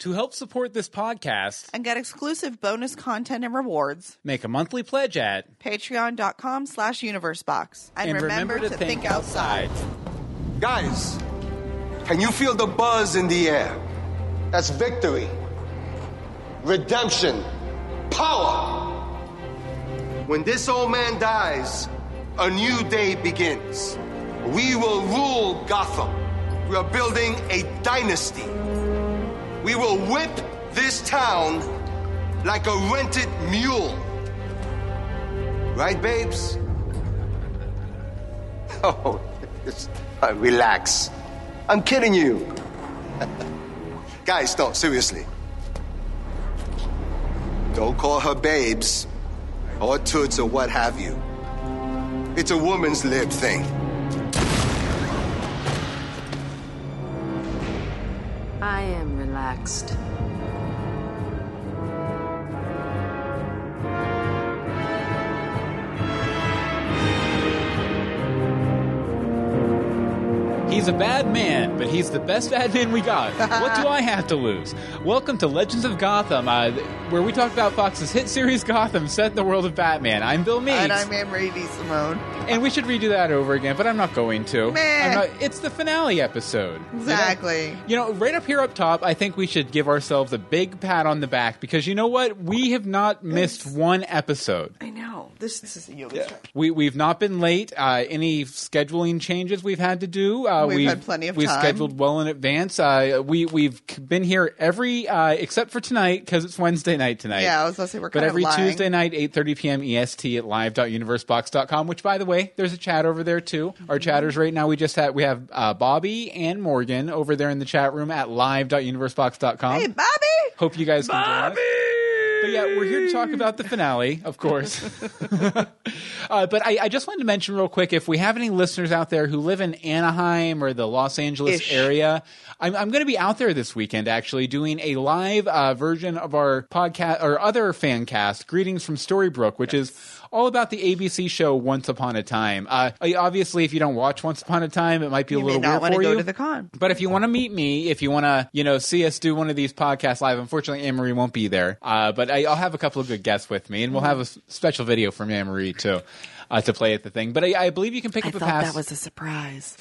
To help support this podcast, and get exclusive bonus content and rewards. make a monthly pledge at Patreon.com slash universebox. And, remember, to, think, outside. Guys, can you feel the buzz in the air? That's victory, redemption, power. When this old man dies, a new day begins. We will rule Gotham. We are building a dynasty. We will whip this town like a rented mule. Right, babes? Oh, it's, uh, relax. I'm kidding you. Guys, no, seriously. Don't call her babes or toots or what have you. It's a woman's lib thing. I am relaxed. He's a bad man, but he's the best bad man we got. what do I have to lose? Welcome to Legends of Gotham, uh, where we talk about Fox's hit series Gotham set in the world of Batman. I'm Bill Meeks. And I'm Anne Marie D. Simone. And we should redo that over again, but I'm not going to. Meh. I'm not- it's the finale episode. You know? Exactly. You know, right up here up top, I think we should give ourselves a big pat on the back because you know what? We have not missed one episode. I know. This, this is a yoga stretch. We we've not been late. Uh, any scheduling changes we've had to do? Uh, We've had plenty of We've time. scheduled well in advance. Uh, we we've been here every uh, except for tonight because it's Wednesday night tonight. Yeah, I was going to say we're But kind every of lying. Tuesday night, 8.30 p.m. EST at live.universebox.com, which, by the way, there's a chat over there, too. Our Mm-hmm. chatters right now, we just had, we have uh, Bobby and Morgan over there in the chat room at live.universebox.com. Hey, Bobby! Hope you guys can join us. But yeah, we're here to talk about the finale, of course. uh, but I, I just wanted to mention real quick if we have any listeners out there who live in Anaheim or the Los Angeles Ish. area, I'm, I'm going to be out there this weekend actually doing a live uh, version of our podcast or other fan cast, Greetings from Storybrooke, which is all about the ABC show Once Upon a Time. Uh, obviously, if you don't watch Once Upon a Time, it might be a little weird want to for go you. to the con. But if you want to meet me, if you want to, you know, see us do one of these podcasts live, unfortunately, Anne Marie won't be there. Uh, but I, I'll have a couple of good guests with me, and we'll have a special video from Anne Marie too. Uh, to play at the thing, but I, I believe you can pick I up a thought pass. that was a surprise.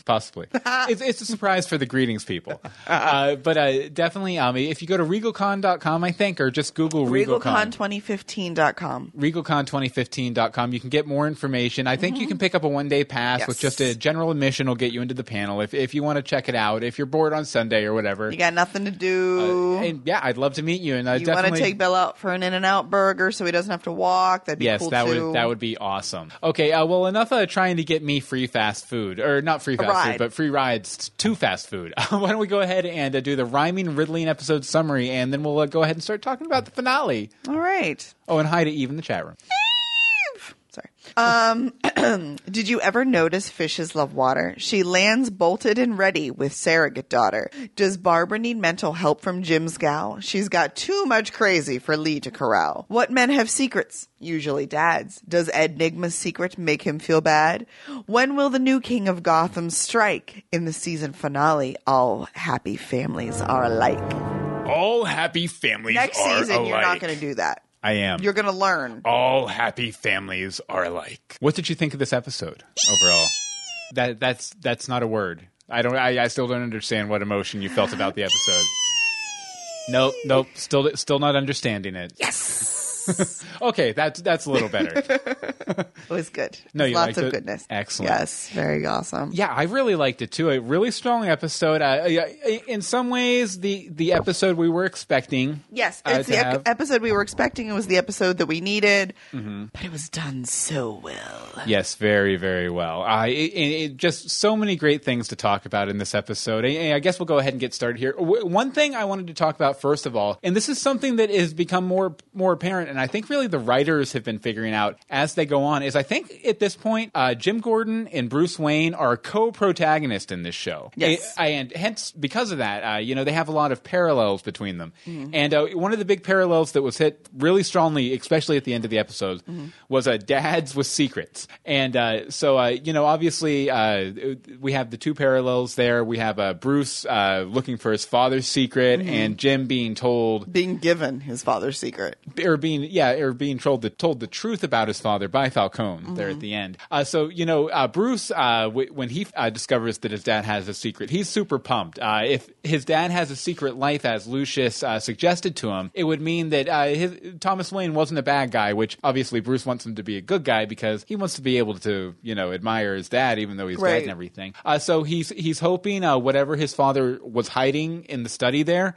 Possibly. it's, it's a surprise for the greetings people. Uh, but uh, definitely, um, if you go to regalcon.com, I think, or just Google regalcon. RegalCon2015.com. RegalCon2015.com. You can get more information. I think you can pick up a one day pass Yes. with just a general admission will get you into the panel if, if you want to check it out. If you're bored on Sunday or whatever. You got nothing to do. and yeah, I'd love to meet you. And uh, you want to take Bill out for an In and Out burger so he doesn't have to walk? That'd be Yes, cool that too. would that would be awesome. Okay, uh, well, enough of trying to get me free fast food, or not free fast food, but free rides to fast food. Why don't we go ahead and uh, do the rhyming riddling episode summary, and then we'll uh, go ahead and start talking about the finale. All right. Oh, and hi to Eve in the chat room. Um, did you ever notice fishes love water? She lands bolted and ready with surrogate daughter. Does Barbara need mental help from Jim's gal? She's got too much crazy for Lee to corral. What men have secrets? Usually dads. Does Enigma's secret make him feel bad? When will the new king of Gotham strike? In the season finale, all happy families are alike. All happy families are alike. Next season, you're not going to do that. I am. You're going to learn. All happy families are alike. What did you think of this episode overall? that that's that's not a word. I don't. I, I still don't understand what emotion you felt about the episode. Nope, nope. Still, still not understanding it. Yes. Okay, that's that's a little better. It was good. No, you Lots of it? goodness. Excellent. Yes, very awesome. Yeah, I really liked it too. A really strong episode. Uh, in some ways, the the episode we were expecting. Yes, uh, it's to the have- episode we were expecting. It was the episode that we needed, Mm-hmm. but it was done so well. Yes, very, very well. Uh, it, it, it- just so many great things to talk about in this episode. And I guess we'll go ahead and get started here. W- One thing I wanted to talk about first of all, and this is something that has become more more apparent and I think really the writers have been figuring out as they go on, is I think at this point, uh, Jim Gordon and Bruce Wayne are co-protagonists in this show. Yes. I- and hence because of that, uh, you know, they have a lot of parallels between them. And uh, one of the big parallels that was hit really strongly, especially at the end of the episode, was uh, dads with secrets. And uh, so, uh, you know, obviously, uh, we have the two parallels there. We have uh, Bruce uh, looking for his father's secret, and Jim being told Being given his father's secret. or being yeah or being told the told the truth about his father by Falcone there Mm-hmm. at the end. Uh, so you know uh, Bruce uh, w- when he uh, discovers that his dad has a secret, he's super pumped. Uh, if his dad has a secret life, as Lucius uh, suggested to him, it would mean that uh, his, Thomas Wayne wasn't a bad guy. Which obviously Bruce wants him to be a good guy because he wants to be able to you know admire his dad even though he's dead Right. and everything. Uh, so he's he's hoping uh, whatever his father was hiding in the study there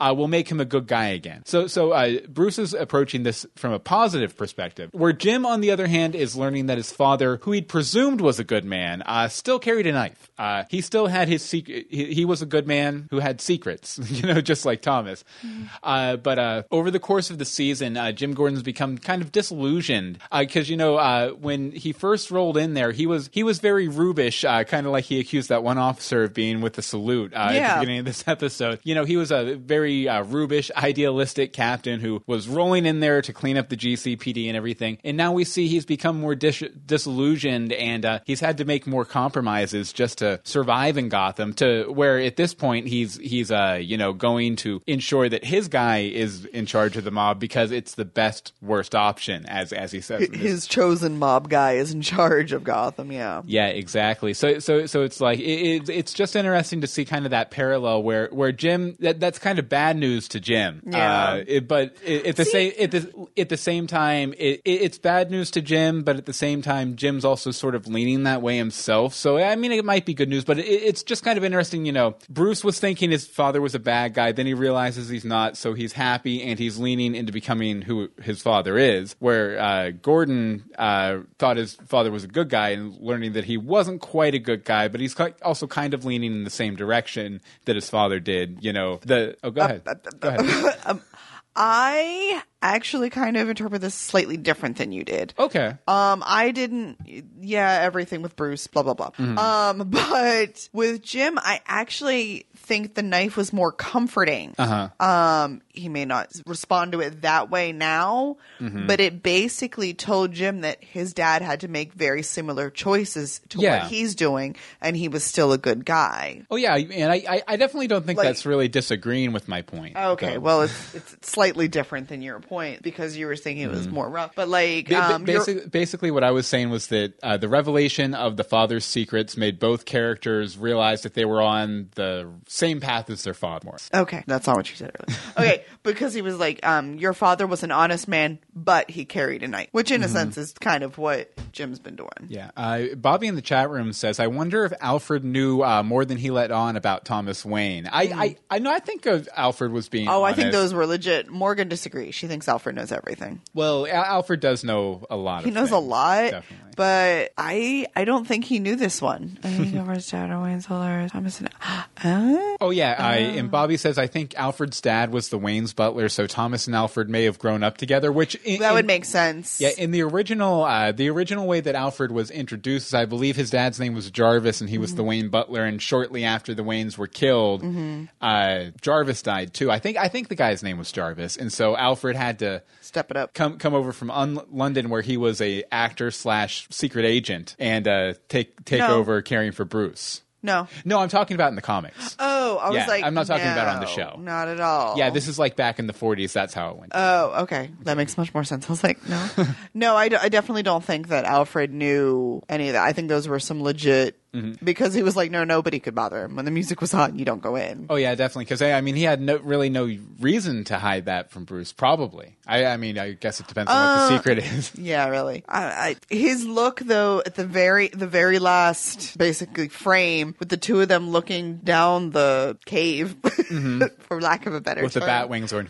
uh, will make him a good guy again. So so uh, Bruce is approaching this from a positive perspective. Where Jim, on the other hand, is learning that his father, who he'd presumed was a good man, uh, still carried a knife. Uh, he still had his secret. He, he was a good man who had secrets, you know, just like Thomas. Uh, but uh, over the course of the season, uh, Jim Gordon's become kind of disillusioned because you know uh, when he first rolled in there, he was he was very rubish, uh, kind of like he accused that one officer of being with the salute uh, at the beginning of this episode. You know, he was a very uh, rubish, idealistic captain who was rolling in there to clean up the GCPD and everything. And now we see he's become more dis- disillusioned and uh, he's had to make more compromises just to survive in Gotham. To where at this point he's he's uh you know going to ensure that his guy is in charge of the mob because it's the best worst option as as he says. in this His chosen mob guy is in charge of Gotham. Yeah. yeah, exactly. So, so, so it's like it, it, it's just interesting to see kind of that parallel where where Jim that, that's kind of bad news to Jim. Yeah. Uh, it, but it, at the same at the at the same time, it, it, it's bad news to Jim. But at the same time, Jim's also sort of leaning that way himself. So I mean, it might be good news, but it, it's just kind of interesting. You know, Bruce was thinking his father was a bad guy, then he realizes he's not, so he's happy and he's leaning into becoming who his father is. Where uh, Gordon uh, thought his father was a good guy and learning that he wasn't quite a good guy, but he's also kind of leaning in the same direction that his father did. You know, the oh, go ahead, go ahead. I actually kind of interpret this slightly different than you did. Okay, Um, I didn't. Yeah, everything with Bruce, blah blah blah. Mm-hmm. Um, but with Jim, I actually think the knife was more comforting. uh huh. Um, he may not respond to it that way now, Mm-hmm. but it basically told Jim that his dad had to make very similar choices to Yeah. what he's doing, and he was still a good guy. Oh yeah, and I, I, I definitely don't think Like- that's really disagreeing with my point. Okay, though. well, it's, it's slightly different than your point because you were thinking it was more rough, but like, Mm-hmm. Um, basically, basically, what I was saying was that uh, the revelation of the father's secrets made both characters realize that they were on the same path as their father. Okay, that's not what you said earlier. Okay, because he was like, um, your father was an honest man, but he carried a knife, which in a sense is kind of what Jim's been doing. Mm-hmm. Yeah. Uh, Bobby in the chat room says, "I wonder if Alfred knew uh, more than he let on about Thomas Wayne." I, I, I know. I think of Alfred was being. Oh, I think those were legit. Morgan disagrees. She thinks Alfred knows everything. Well, Al- Alfred does know a lot. He of knows a lot, Definitely. but I I don't think he knew this one. I think over his dad, Wayne's Fuller, Thomas. And, uh, Oh yeah, I, and Bobby says I think Alfred's dad was the Wayne's butler, so Thomas and Alfred may have grown up together. Which in, that would in- make sense. Yeah, in the original, uh, the original way that Alfred was introduced, I believe his dad's name was Jarvis, and he was the Mm-hmm. Wayne butler. And shortly after the Waynes were killed, uh, Jarvis died too. I think I think the guy's name was Jarvis, and so Alfred had to Step it up. come come over from un- London, where he was a actor slash secret agent, and uh, take take No. over caring for Bruce. No. No, I'm talking about in the comics. Oh, I was like, I'm not talking about on the show. Not at all. Yeah, this is like back in the 40s. That's how it went. Oh, okay. That makes much more sense. I was like, no. no, I, d- I definitely don't think that Alfred knew any of that. I think those were some legit, Mm-hmm. because he was like, no, nobody could bother him. When the music was on, you don't go in. Oh yeah, definitely. Because I, mean, he had no, really no reason to hide that from Bruce. Probably. I, I mean, I guess it depends on Uh, what the secret is. Yeah, really. I, I, his look, though, at the very, the very last, basically frame with the two of them looking down the cave, for lack of a better Mm-hmm. With the bat wings going.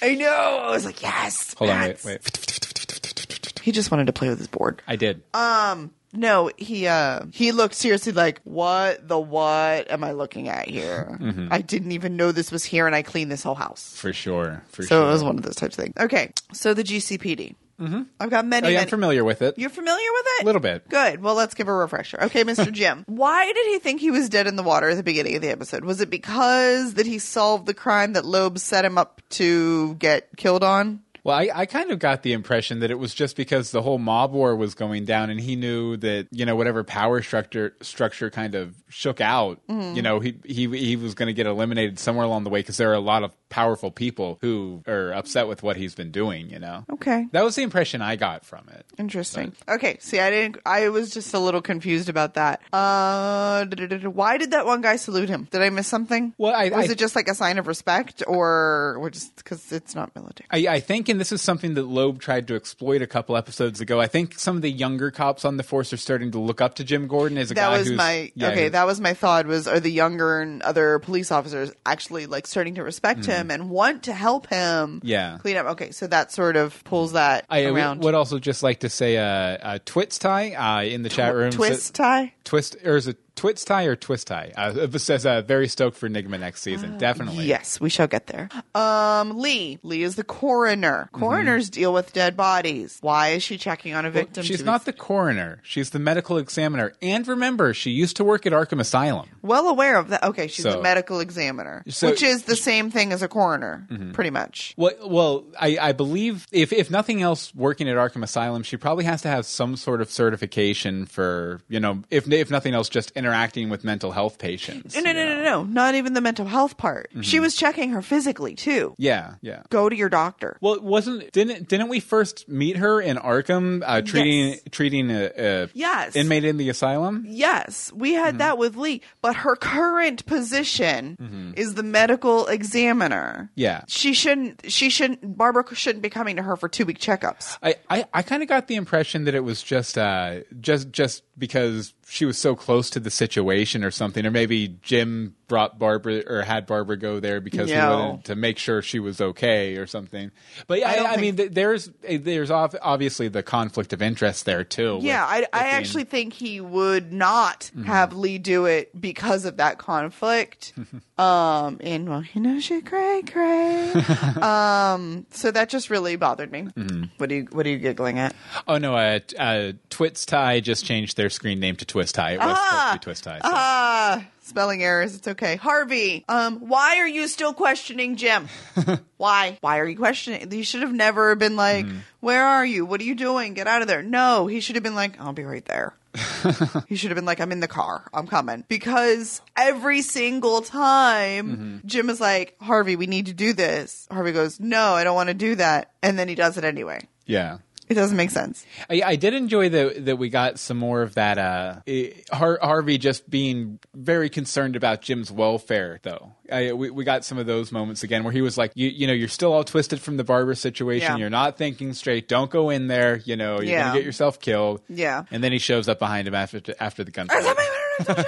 I know. I was like, yes. Hold on, wait, wait. He just wanted to play with his board. I did. Um, No, he uh he looked seriously like, "What the what am I looking at here? Mm-hmm. I didn't even know this was here, and I cleaned this whole house." For sure. For So sure. it was one of those types of things. Okay, so the GCPD. Mm-hmm. I've got many. Oh, yeah, I'm familiar with it. You're familiar with it? A little bit. Good. Well, let's give a refresher. Okay, Mr. Jim. Why did he think he was dead in the water at the beginning of the episode? Was it because that he solved the crime that Loeb set him up to get killed on? Well, I, I kind of got the impression that it was just because the whole mob war was going down, and he knew that you know whatever power structure structure kind of shook out, Mm-hmm. you know, he he he was going to get eliminated somewhere along the way because there are a lot of powerful people who are upset with what he's been doing. You know, Okay. that was the impression I got from it. Interesting. Okay, see, I didn't. I was just a little confused about that. Uh, why did that one guy salute him? Did I miss something? Well, I- was I- it just like a sign of respect, or or just because it's not military? I, I think, this is something that Loeb tried to exploit a couple episodes ago. I think some of the younger cops on the force are starting to look up to Jim Gordon as a that guy was who's my yeah, okay. That was my thought. Was are the younger and other police officers actually like starting to respect him and want to help him? Yeah. clean up. Okay, so that sort of pulls that I around. would also just like to say uh, uh, Twits tie uh, in the chat room. Twist tie. twist or is it twits tie or twist tie? Uh, it says uh, very stoked for Enigma next season. Definitely. Yes, we shall get there. Um, Lee. Lee is the coroner. Mm-hmm. Coroners deal with dead bodies. Why is she checking on a Well, victim? she's to not the coroner. She's the medical examiner. And remember, she used to work at Arkham Asylum. well aware of that. Okay, she's So- a medical examiner, So- which is the same thing as a coroner, pretty much. Well, well, I, I believe if if nothing else, working at Arkham Asylum, she probably has to have some sort of certification for you know, if if nothing else, just interacting with mental health patients. No, no, no, no, no, not even the mental health part. Mm-hmm. She was checking her physically too. Yeah, yeah. Go to your doctor. Well, it wasn't didn't didn't we first meet her in Arkham, uh, treating Yes. treating a, a Yes. inmate in the asylum? Yes, we had Mm-hmm. that with Lee, but her current position is the medical examiner. Yeah. She shouldn't she shouldn't Barbara shouldn't be coming to her for two week checkups. I, I, I kind of got the impression that it was just uh just just because she was so close to the situation or something, or maybe Jim brought Barbara or had Barbara go there because he wanted to make sure she was okay or something. But I I, I, mean, think- th- there's there's obviously the conflict of interest there too. with- Yeah, I, with I being- actually think he would not have Lee do it because of that conflict. um, and well, you know she cray cray. um, so that just really bothered me. What are you What are you giggling at? Oh no, uh, uh, Twits Tie just changed their screen name to Twist Tie. It was supposed to be Twist Tie. so- Ah, spelling errors. It's okay. Harvey, um, why are you still questioning Jim? why? Why are you questioning? You should have never been like, "Where are you? What are you doing? Get out of there!" No, he should have been like, "I'll be right there." he should have been like, "I'm in the car. I'm coming." Because every single time Jim is like, "Harvey, we need to do this." Harvey goes, "No, I don't want to do that," and then he does it anyway. yeah. It doesn't make sense. I, I did enjoy that that we got some more of that. Uh, eh, Har- Harvey just being very concerned about Jim's welfare, though. I, we, we got some of those moments again where he was like, "You, you know, you're still all twisted from the Barbara situation. Yeah. You're not thinking straight. Don't go in there. You know, you're Yeah. gonna get yourself killed." Yeah. And then he shows up behind him after after the gunfight. It's Harvey, it's Harvey,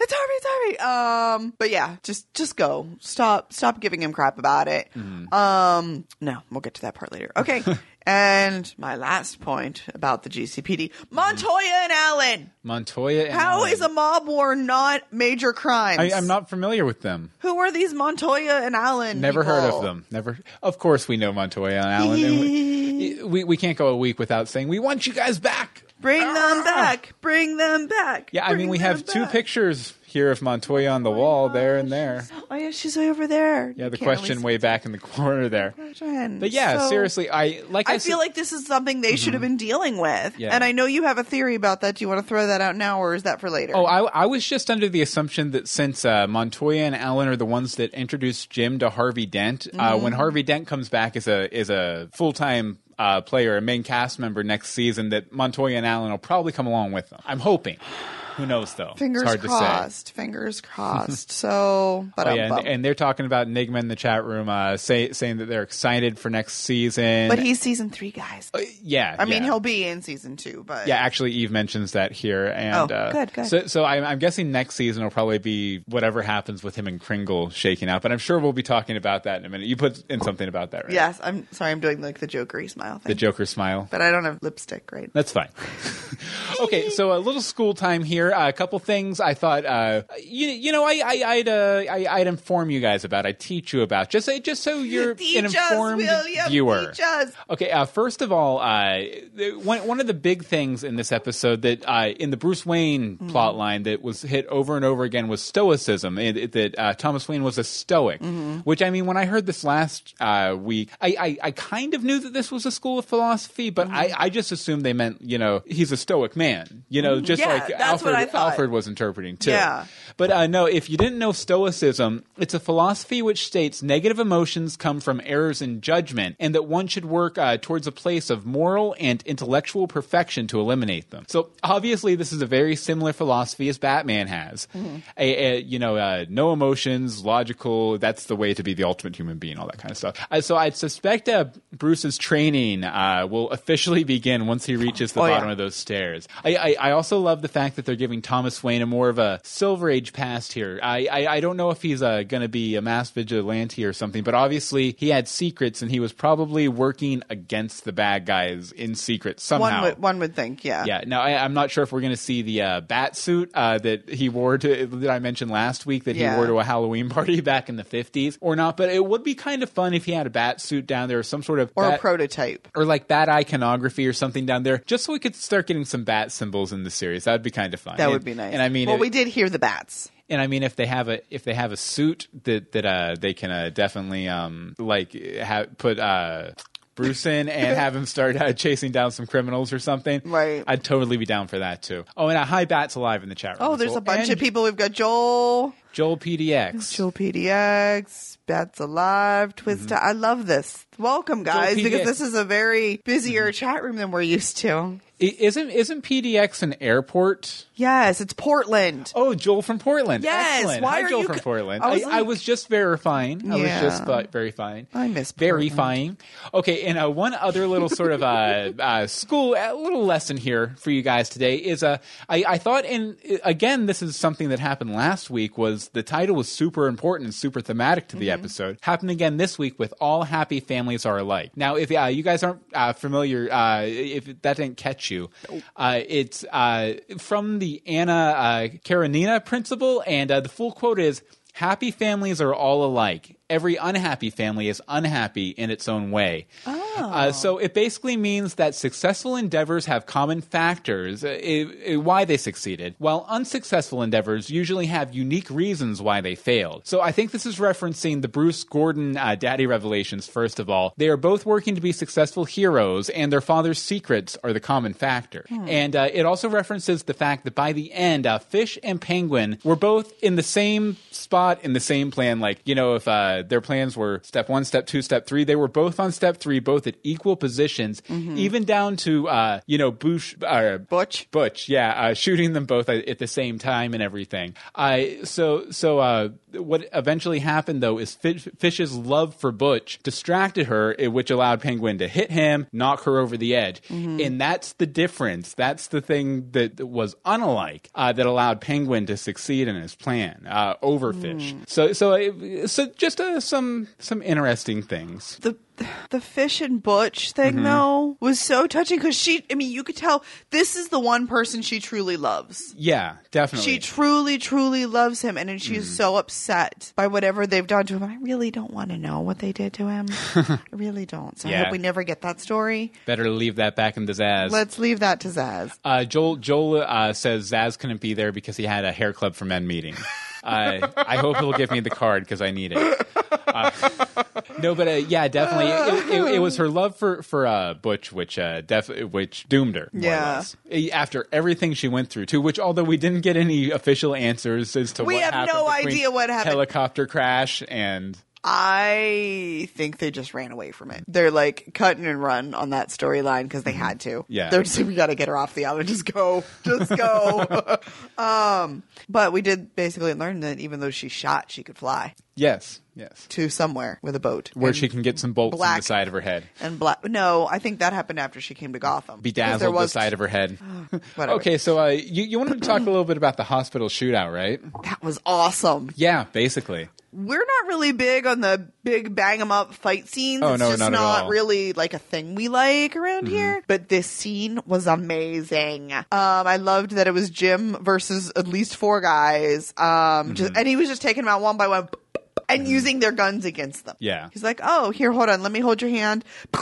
it's Harvey, it's Harvey. Um, but yeah, just just go. Stop stop giving him crap about it. Um, no, we'll get to that part later. Okay. and my last point about the GCPD: Montoya and Allen. Montoya. And How Allen. is a mob war not major crimes? I, I'm not familiar with them. Who are these Montoya and Allen? Never heard people? of them. Never. Of course, we know Montoya and Allen. and we, we we can't go a week without saying we want you guys back. Bring them ah! back. Bring them back. Yeah, I Bring mean, we have two back. pictures here of Montoya on the wall, there and there. Oh yeah, she's way over there. Yeah, the can't question way back in the corner there. But yeah, So- seriously, I like. I, I feel like this is something they should have been dealing with. Yeah. And I know you have a theory about that. Do you want to throw that out now or is that for later? Oh, I, I was just under the assumption that since uh, Montoya and Allen are the ones that introduced Jim to Harvey Dent, uh, Mm-hmm. when Harvey Dent comes back as a as a full time uh, player, a main cast member next season, that Montoya and Allen will probably come along with them. I'm hoping. Who knows though? Fingers it's hard to say. crossed. Fingers crossed. so, but Oh, yeah, and, and they're talking about Enigma in the chat room, uh, say, saying that they're excited for next season. but he's season three, guys. yeah, I mean, he'll be in season two, but Yeah, actually, Eve mentions that here, and Oh, uh, good, good. So, so I'm, I'm guessing next season will probably be whatever happens with him and Kringle shaking out. But I'm sure we'll be talking about that in a minute. You put in something about that, right? yes, I'm sorry, I'm doing like the jokery smile thing, The Joker smile. but I don't have lipstick, right? That's fine. okay, so a little school time here. Uh, a couple things I thought, uh, you, you know, I, I, I'd, uh, I, I'd inform you guys about. I'd teach you about just, just so you're Teach an us, informed William, viewer. us. Okay, uh, first of all, uh, one one of the big things in this episode that uh, in the Bruce Wayne Mm-hmm. plot line that was hit over and over again was stoicism. It, it- that uh, Thomas Wayne was a stoic, Mm-hmm. which I mean, when I heard this last uh, week, I, I I kind of knew that this was a school of philosophy, but I, Mm-hmm. I just assumed they meant you know he's a stoic man, you know, just Yeah, like that's Alfred I thought. Alfred was interpreting too. Yeah. But uh, no, if you didn't know Stoicism, it's a philosophy which states negative emotions come from errors in judgment and that one should work uh, towards a place of moral and intellectual perfection to eliminate them. So obviously, this is a very similar philosophy as Batman has. Mm-hmm. A, a- you know, uh, no emotions, logical. That's the way to be the ultimate human being. All that kind of stuff. Uh, so I'd suspect uh, Bruce's training uh, will officially begin once he reaches the Oh, yeah. bottom of those stairs. I, I, I also love the fact that they're giving Thomas Wayne a more of a Silver Age past here. I, I, I don't know if he's uh, going to be a mass vigilante or something, but obviously he had secrets and he was probably working against the bad guys in secret somehow. One would one would think, yeah. Yeah, now I, I'm not sure if we're going to see the uh, bat suit uh, that he wore to that I mentioned last week that Yeah. he wore to a Halloween party back in the 50s or not. But it would be kind of fun if he had a bat suit down there or some sort of Or a prototype. or like bat iconography or something down there, just so we could start getting some bat symbols in the series. That would be kind of fun. That And- would be nice. And I mean, well, it- we did hear the bats. and I mean, if they have a if they have a suit that that uh, they can uh, definitely um like ha- put uh. Bruce in and have him start uh, chasing down some criminals or something. Right. I'd totally be down for that too. Oh, and uh, high Bats alive in the chat room. Oh, there's as a bunch And of people. We've got Joel, Joel PDX. Joel PDX, Bats Alive, Twista. Mm-hmm. I love this. Welcome, guys, because this is a very busier Mm-hmm. chat room than we're used to. I- Isn't isn't PDX an airport? Yes, it's Portland. Oh, Joel from Portland. Yes, Excellent. why Hi, are Joel you from co- Portland. I I was I, like- was just verifying. I was just uh, verifying. I miss Portland. verifying. Okay, and uh, one other little sort of uh, uh, school, a little lesson here for you guys today is uh, I, I thought, and again, this is something that happened last week. Was the title was super important and super thematic to the Mm-hmm. episode. Happened again this week with all happy families are alike. Now, if uh, you guys aren't uh, familiar, uh, if that didn't catch you, uh, it's uh, from the Anna uh, Karenina principle, and uh, the full quote is. Happy families are all alike. Every unhappy family is unhappy in its own way. Uh, so it basically means that successful endeavors have common factors uh, i- why they succeeded, while unsuccessful endeavors usually have unique reasons why they failed. So I think this is referencing the Bruce Gordon uh, daddy revelations, first of all. They are both working to be successful heroes, and their father's secrets are the common factor. And uh, it also references the fact that by the end, uh, Fish and Penguin were both in the same spot in the same plan. Like, you know, if uh, their plans were step one, step two, step three, they were both on step three, both at equal positions, even down to, uh, you know, Bush, uh, Butch? Butch, yeah, uh, shooting them both at, the same time and everything. I so so uh, what eventually happened though is Fish, Fish's love for Butch distracted her, eh, which allowed Penguin to hit him, knock her over the edge, and that's the difference. That's the thing that was unlike uh, that allowed Penguin to succeed in his plan uh, over Fish. So so uh, so just uh, some some interesting things. the the fish and butch thing Mm-hmm. though was so touching because she i mean you could tell this is the one person she truly loves Yeah, definitely. she truly truly loves him and then she's Mm. so upset by whatever they've done to him i really don't want to know what they did to him i really don't so i hope we never get that story Better to leave that back in the Zsasz. let's leave that to Zsasz Uh, Joel Joel uh, says Zsasz couldn't be there because he had a hair club for men meeting. Uh, I hope he'll give me the card because I need it. Uh, no, but uh, yeah, definitely, it, it, it was her love for for uh, Butch, which uh, def- which doomed her. Yeah. after everything she went through, too. Which, although we didn't get any official answers as to We what have no idea what happened. Helicopter crash and I think they just ran away from it. They're like cutting and run on that storyline because they had to. Mm-hmm. Yeah. They're just like, we got to get her off the island. Just go. Just go. um, but we did basically learn that even though she shot, she could fly Yes, yes. to somewhere with a boat. Where And- she can get some bolts black- the side of her head. and black. No, I think that happened after she came to Gotham. Bedazzled the side of her head. Okay, so uh, you, you wanted to talk a little bit about the hospital shootout, right? That was awesome. Yeah, basically. We're not really big on the big bang 'em up fight scenes. Oh, it's no, just not at not all. really like a thing we like around here. But this scene was amazing. Um, I loved that it was Jim versus at least four guys. Um, just, and he was just taking them out one by one. And using their guns against them. Yeah. He's like, oh, here, hold on. Let me hold your hand.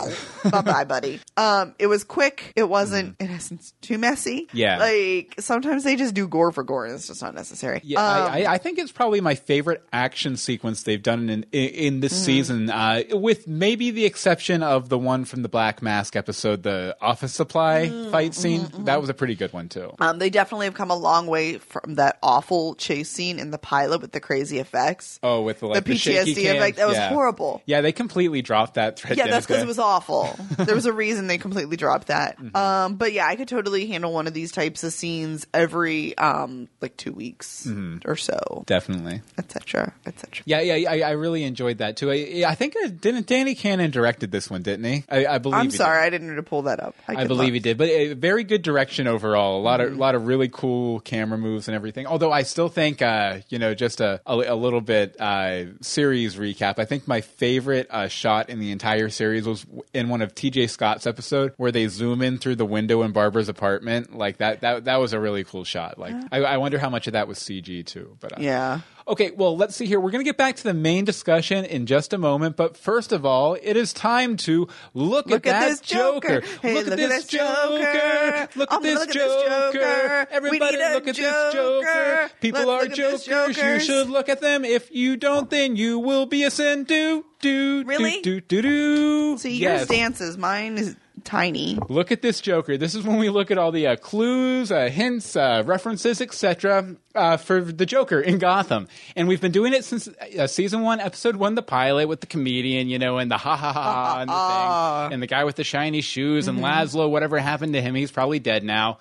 bye bye, buddy. Um, it was quick. It wasn't, in essence, too messy. Yeah. Like, sometimes they just do gore for gore and it's just not necessary. Yeah, Um, I, I, I think it's probably my favorite action sequence they've done in in, in this Mm. season, uh, with maybe the exception of the one from the Black Mask episode, the office supply Mm, fight scene. mm-hmm, That was a pretty good one too. Um, they definitely have come a long way from that awful chase scene in the pilot with the crazy effects. Oh, with the like the the PTSD cam. effect. That was Yeah. horrible. Yeah, they completely dropped that thread. Yeah, that's because it was awful. there was a reason they completely dropped that. Mm-hmm. Um, but yeah, I could totally handle one of these types of scenes every um, like two weeks Mm-hmm. or so, definitely. etc., etc. Yeah, yeah, I, I really enjoyed that too. I, I think uh, didn't Danny Cannon directed this one, didn't he? I, I believe. I'm he did. sorry, I didn't need to pull that up. I believe look. he did, but a very good direction overall. A lot Mm-hmm. of lot of really cool camera moves and everything. Although I still think, uh, you know, just a a, a little bit uh, series recap. I think my favorite uh, shot in the entire series was in one of T.J. Scott's episode where they zoom in through the window in Barbara's apartment. Like that that that was a really cool shot. Like I, I wonder how much of that was CG too. But uh, Yeah. Okay, well, let's see here. We're going to get back to the main discussion in just a moment, but first of all, it is time to look, Look at at that this Joker. Hey, look, at this Joker. Look at oh, this look at this Joker. Joker. Everybody, look at this Joker. Joker. People Let's are jokers. You should look at them. If you don't, then you will be a sin. Do do Really? do do do do. See, yes. yours dances. Mine is tiny. Look at this Joker. This is when we look at all the uh, clues, uh, hints, uh, references, etc. Uh, for the Joker in Gotham, and we've been doing it since uh, season one, episode one, the pilot with the comedian, you know, and the ha ha ha and the thing, and the guy with the shiny shoes, and Laszlo. Whatever happened to him? He's probably dead now.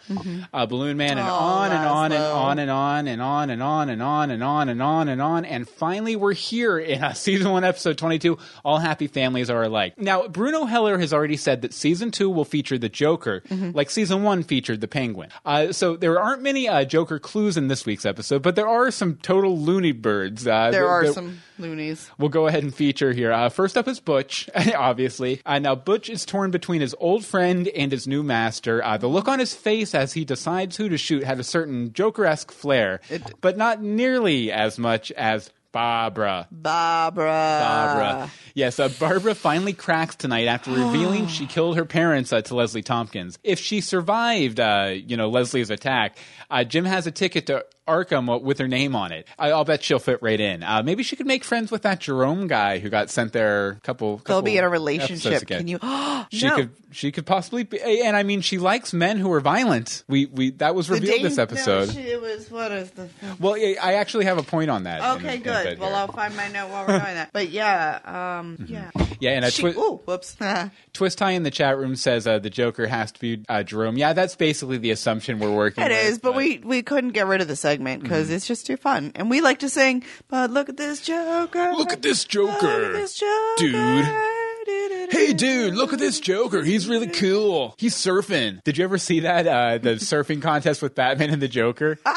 Uh, Balloon Man, and Oh, on and on and on and on and on and on and on and on and on and on, and finally we're here in uh, season one, episode twenty-two. All happy families are alike. Now, Bruno Heller has already said that season two will feature the Joker, like season one featured the Penguin. Uh, so there aren't many uh, Joker clues in this week's episode, but there are some total loony birds. Uh, There that- are that some loonies. We'll go ahead and feature here. Uh, first up is Butch, obviously. Uh, now, Butch is torn between his old friend and his new master. Uh, the look on his face as he decides who to shoot had a certain Joker esque flair, but not nearly as much as Barbara. Barbara. Barbara. Yes, uh, Barbara finally cracks tonight after revealing she killed her parents uh, to Leslie Tompkins. If she survived, uh, you know, Leslie's attack, uh, Jim has a ticket to Arkham with her name on it. I, I'll bet she'll fit right in. Uh, maybe she could make friends with that Jerome guy who got sent there a couple. They'll be in a relationship. Can you? She no. could. She could possibly be, and I mean, she likes men who are violent. We we that was revealed this episode. No, she, it was what is the? well, yeah, I actually have a point on that. Okay, in good. bit Well, here. I'll find my note while we're doing that. But yeah, um, yeah. yeah, and a She, twi- ooh, whoops. Twist Tie in the chat room says uh, the Joker has to be uh, Jerome. Yeah, that's basically the assumption we're working It with. is, but we we couldn't get rid of the segment because Mm-hmm. it's just too fun, and we like to sing. But look at this Joker! Look at this Look at this Joker, dude. Hey, dude, look at this Joker. He's really cool. He's surfing. Did you ever see that uh, the surfing contest with Batman and the Joker?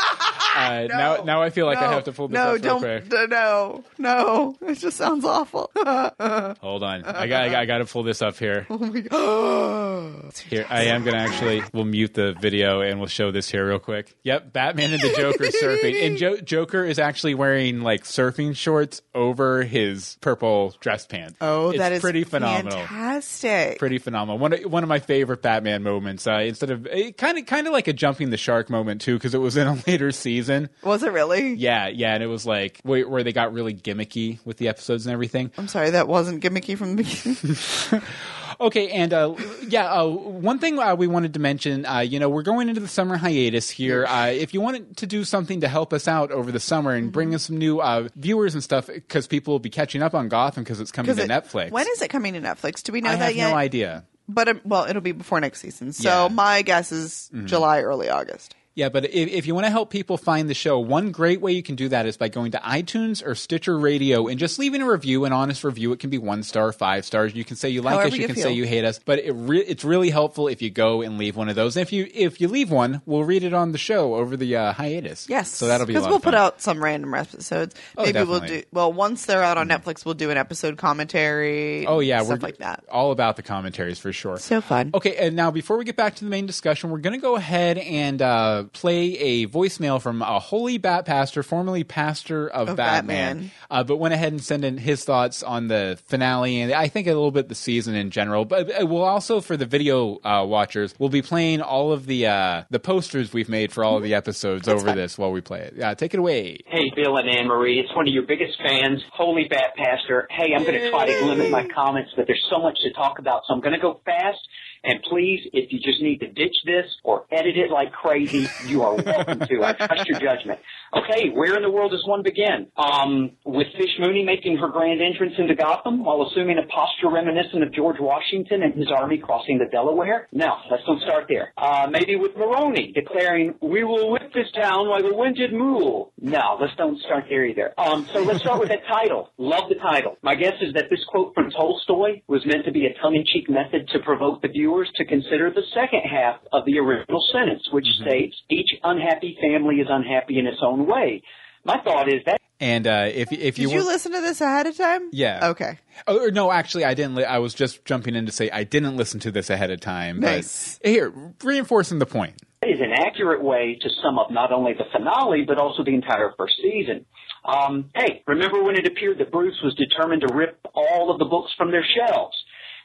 Uh, now, now I feel like I have to pull this no, don't, d- no, no. It just sounds awful. Hold on, I got, I got, I got to pull this up here. oh my god! Here, I am gonna actually. We'll mute the video and we'll show this here real quick. Yep, Batman and the Joker surfing, and jo- Joker is actually wearing like surfing shorts over his purple dress pants. Oh, It's that is pretty phenomenal. Fantastic. Pretty phenomenal. One of, one of my favorite Batman moments. Uh, instead of kind of kind of like a jumping the shark moment too, because it was in a later season. Was it really? Yeah, yeah, and it was like where, where they got really gimmicky with the episodes and everything. I'm sorry, that wasn't gimmicky from the beginning. Okay, and uh, yeah, uh, one thing uh, we wanted to mention, uh, you know, we're going into the summer hiatus here. Uh, if you wanted to do something to help us out over the summer and bring us some new uh, viewers and stuff, because people will be catching up on Gotham because it's coming to it- Netflix. When is it coming to Netflix? Do we know I that have yet? no idea. But um, well, it'll be before next season. So Yeah. Mm-hmm. my guess is July, early August. Yeah, but if, if you want to help people find the show, one great way you can do that is by going to iTunes or Stitcher Radio and just leaving a review, an honest review. It can be one star, five stars. You can say you like However us, you, you can feel. say you hate us, but it re- it's really helpful if you go and leave one of those. And if you if you leave one, we'll read it on the show over the uh, hiatus. Yes, so that'll be because we'll put out some random episodes. Oh, Maybe we'll definitely. do well once they're out on Netflix. We'll do an episode commentary. Oh yeah, stuff like that. All about the commentaries for sure. So fun. Okay, and now before we get back to the main discussion, we're going to go ahead and uh, play a voicemail from a holy bat pastor, formerly pastor of, Of Batman, Batman. Uh, but went ahead and sent in his thoughts on the finale and I think a little bit the season in general. But uh, we'll also for the video uh, watchers, we'll be playing all of the uh, the posters we've made for all of the episodes over this while we play it. Yeah, take it away. Hey, Bill and Anne Marie, it's one of your biggest fans, Holy Bat Pastor. Hey, I'm going to try to limit my comments, but there's so much to talk about, so I'm going to go fast. And please, if you just need to ditch this or edit it like crazy, you are welcome to. I trust your judgment. Okay, where in the world does one begin? Um, with Fish Mooney making her grand entrance into Gotham while assuming a posture reminiscent of George Washington and his army crossing the Delaware? No, let's don't start there. Uh, maybe with Maroni declaring, we will whip this town like a winded mule. No, let's don't start there either. Um, so let's start with that title. Love the title. My guess is that this quote from Tolstoy was meant to be a tongue-in-cheek method to provoke the viewers to consider the second half of the original sentence, which states, each unhappy family is unhappy in its own way. My thought is that And uh, if if you Did you want- listen to this ahead of time? Yeah. Okay. Oh, or no, actually, I didn't. Li- I was just jumping in to say I didn't listen to this ahead of time. but- Nice. here, reinforcing the point. is an accurate way to sum up not only the finale, but also the entire first season. Um, hey, remember when it appeared that Bruce was determined to rip all of the books from their shelves?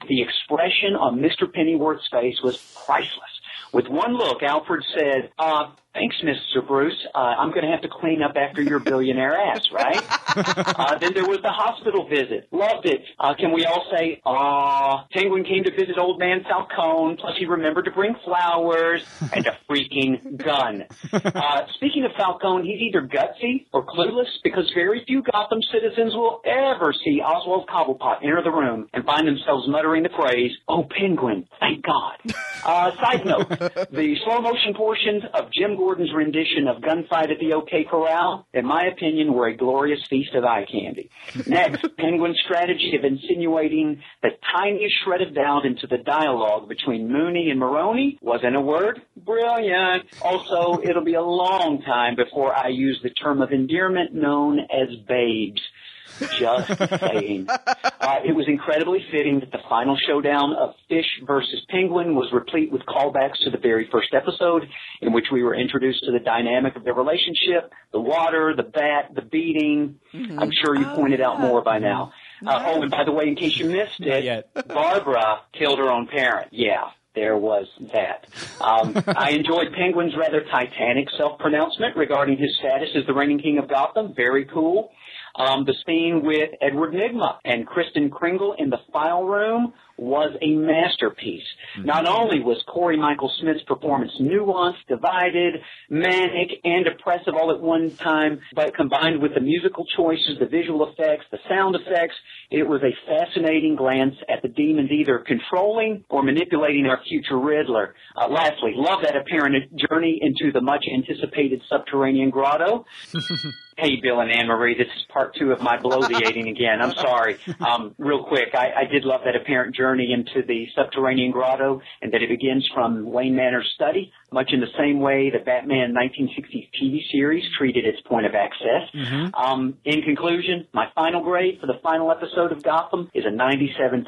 The expression on Mr. Pennyworth's face was priceless. With one look, Alfred said, uh, thanks, Mr. Bruce. Uh, I'm going to have to clean up after your billionaire ass, right? uh, then there was the hospital visit. Loved it. Uh, can we all say, ah, Penguin came to visit old man Falcone, plus he remembered to bring flowers and a freaking gun. Uh, speaking of Falcone, he's either gutsy or clueless because very few Gotham citizens will ever see Oswald Cobblepot enter the room and find themselves muttering the phrase, oh, Penguin, thank God. Uh, side note, the slow motion portions of Jim Gordon's rendition of Gunfight at the OK Corral, in my opinion, were a glorious feast of eye candy. Next, Penguin's strategy of insinuating the tiniest shred of doubt into the dialogue between Mooney and Maroni was, in a word, brilliant. Also, it'll be a long time before I use the term of endearment known as babes. Just saying. Uh, it was incredibly fitting that the final showdown of Fish versus Penguin was replete with callbacks to the very first episode, in which we were introduced to the dynamic of their relationship, the water, the bat, the beating. I'm sure you pointed out more by now. Uh, oh, and by the way, in case you missed it. Barbara killed her own parent. Yeah. There was that. Um, I enjoyed Penguin's rather titanic self-pronouncement regarding his status as the reigning king of Gotham. Very cool. Um, the scene with Edward Nygma and Kristen Kringle in the file room was a masterpiece. Not only was Corey Michael Smith's performance nuanced, divided, manic, and oppressive all at one time, but combined with the musical choices, the visual effects, the sound effects, it was a fascinating glance at the demons either controlling or manipulating our future Riddler. Uh, lastly, love that apparent journey into the much anticipated subterranean grotto. Hey, Bill and Anne Marie, this is part two of my bloviating again. I'm sorry. Um, real quick, I, I did love that apparent journey into the subterranean grotto and that it begins from Wayne Manor's study, much in the same way the Batman 1960s TV series treated its point of access. Um, in conclusion, my final grade for the final episode of Gotham is a 97%.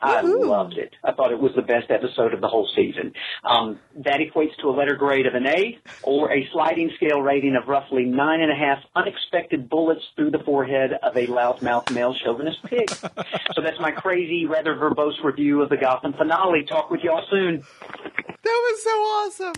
I loved it. I thought it was the best episode of the whole season. Um, that equates to a letter grade of an A or a sliding scale rating of roughly nine and a half unexpected bullets through the forehead of a loudmouth male chauvinist pig. so that's my crazy, rather verbose review of the Gotham finale. Talk with y'all soon. That was so awesome.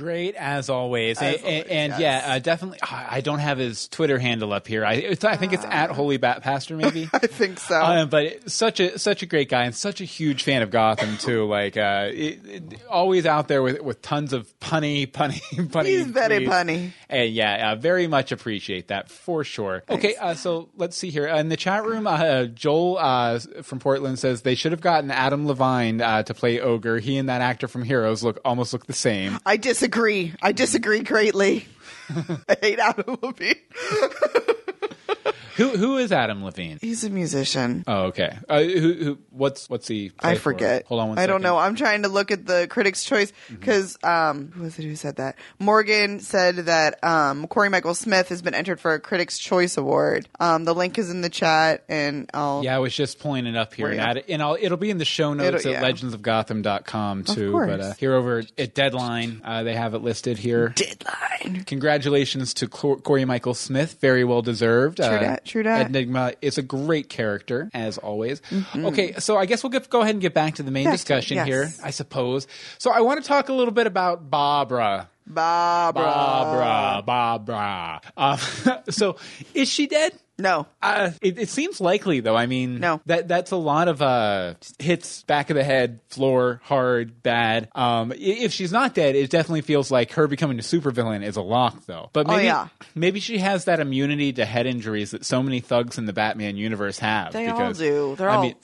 great as always, and, always, and yes. yeah, uh, definitely. I I don't have his Twitter handle up here. I, it's, I think it's at Holy Bat Pastor, maybe. I think so. Uh, but it- such a such a great guy and such a huge fan of Gotham too. Like uh, it, it- always out there with with tons of punny, punny, punny. He's very tweets. punny. And yeah, uh, very much appreciate that for sure. Okay, uh, so let's see here in the chat room. Uh, Joel uh, from Portland says they should have gotten Adam Levine uh, to play Ogre. He and that actor from Heroes look almost look the same. I disagree. I disagree greatly. I hate Adam Levine. Who who is Adam Levine? He's a musician. Oh, okay. Uh, who, who what's what's he? I for? forget. Hold on one I don't know. I'm trying to look at the Critics' Choice because um, who was it who said that? Morgan said that um, Corey Michael Smith has been entered for a Critics' Choice Award. Um, the link is in the chat, and I'll. Yeah, I was just pulling it up here, and, add it, and I'll, it'll be in the show notes It'll- at yeah. legendsofgotham.com too. But uh, here over at Deadline, uh, they have it listed here. Deadline. Congratulations to Cor- Corey Michael Smith, very well deserved. Uh, dat, true dat. Enigma is a great character as always. Okay, so I guess we'll get, go ahead and get back to the main discussion yes. here, I suppose. So I want to talk a little bit about Barbara. Barbara. Barbara, Barbara. Um, so is she dead? No. Uh, it, it seems likely, though. I mean, No. that that's a lot of uh, hits, back of the head, floor, hard, bad. Um, if she's not dead, it definitely feels like her becoming a supervillain is a lock, though. But Oh, maybe, yeah. maybe she has that immunity to head injuries that so many thugs in the Batman universe have. They all do. They're I all mean,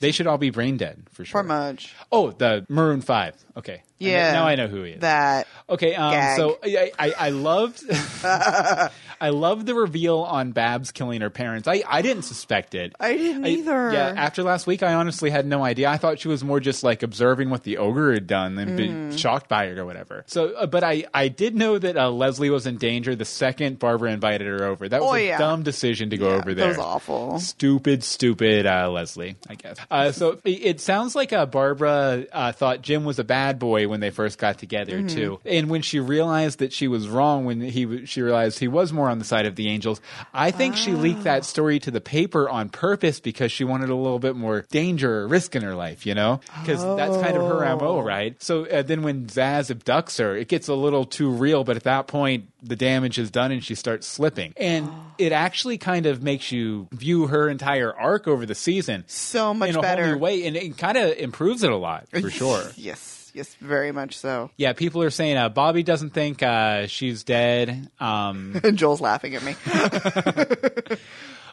they should all be brain dead for sure. Pretty much. Oh, the Maroon Five. Okay, I know- Yeah. now I know who he is. That. Okay, um, so I, I, I loved, I love the reveal on Babs killing her parents. I, I didn't suspect it. I didn't either. Yeah, after last week, I honestly had no idea. I thought she was more just like observing what the ogre had done and Mm. being shocked by it or whatever. So, uh, but I, I did know that uh, Leslie was in danger the second Barbara invited her over. That was Oh, a yeah. dumb decision to go Yeah, over there. that was awful. Stupid, stupid uh, Leslie, I guess. Uh, so it, it sounds like uh, Barbara uh, thought Jim was a bad boy when they first got together Mm-hmm. too, and when she realized that she was wrong, when he she realized he was more on the side of the angels, I think she leaked Ah. that story to the paper on purpose because she wanted a little bit more danger or risk in her life, you know, because that's kind of her Oh. mo, right? So uh, then when Zsasz abducts her, it gets a little too real, but at that point the damage is done and she starts slipping, and Oh. it actually kind of makes you view her entire arc over the season So much in a better. whole new way, and it kind of improves it a lot for sure. Yes. Yes. Very much so. Yeah, people are saying uh, Bobby doesn't think uh, she's dead. Um, Joel's laughing at me.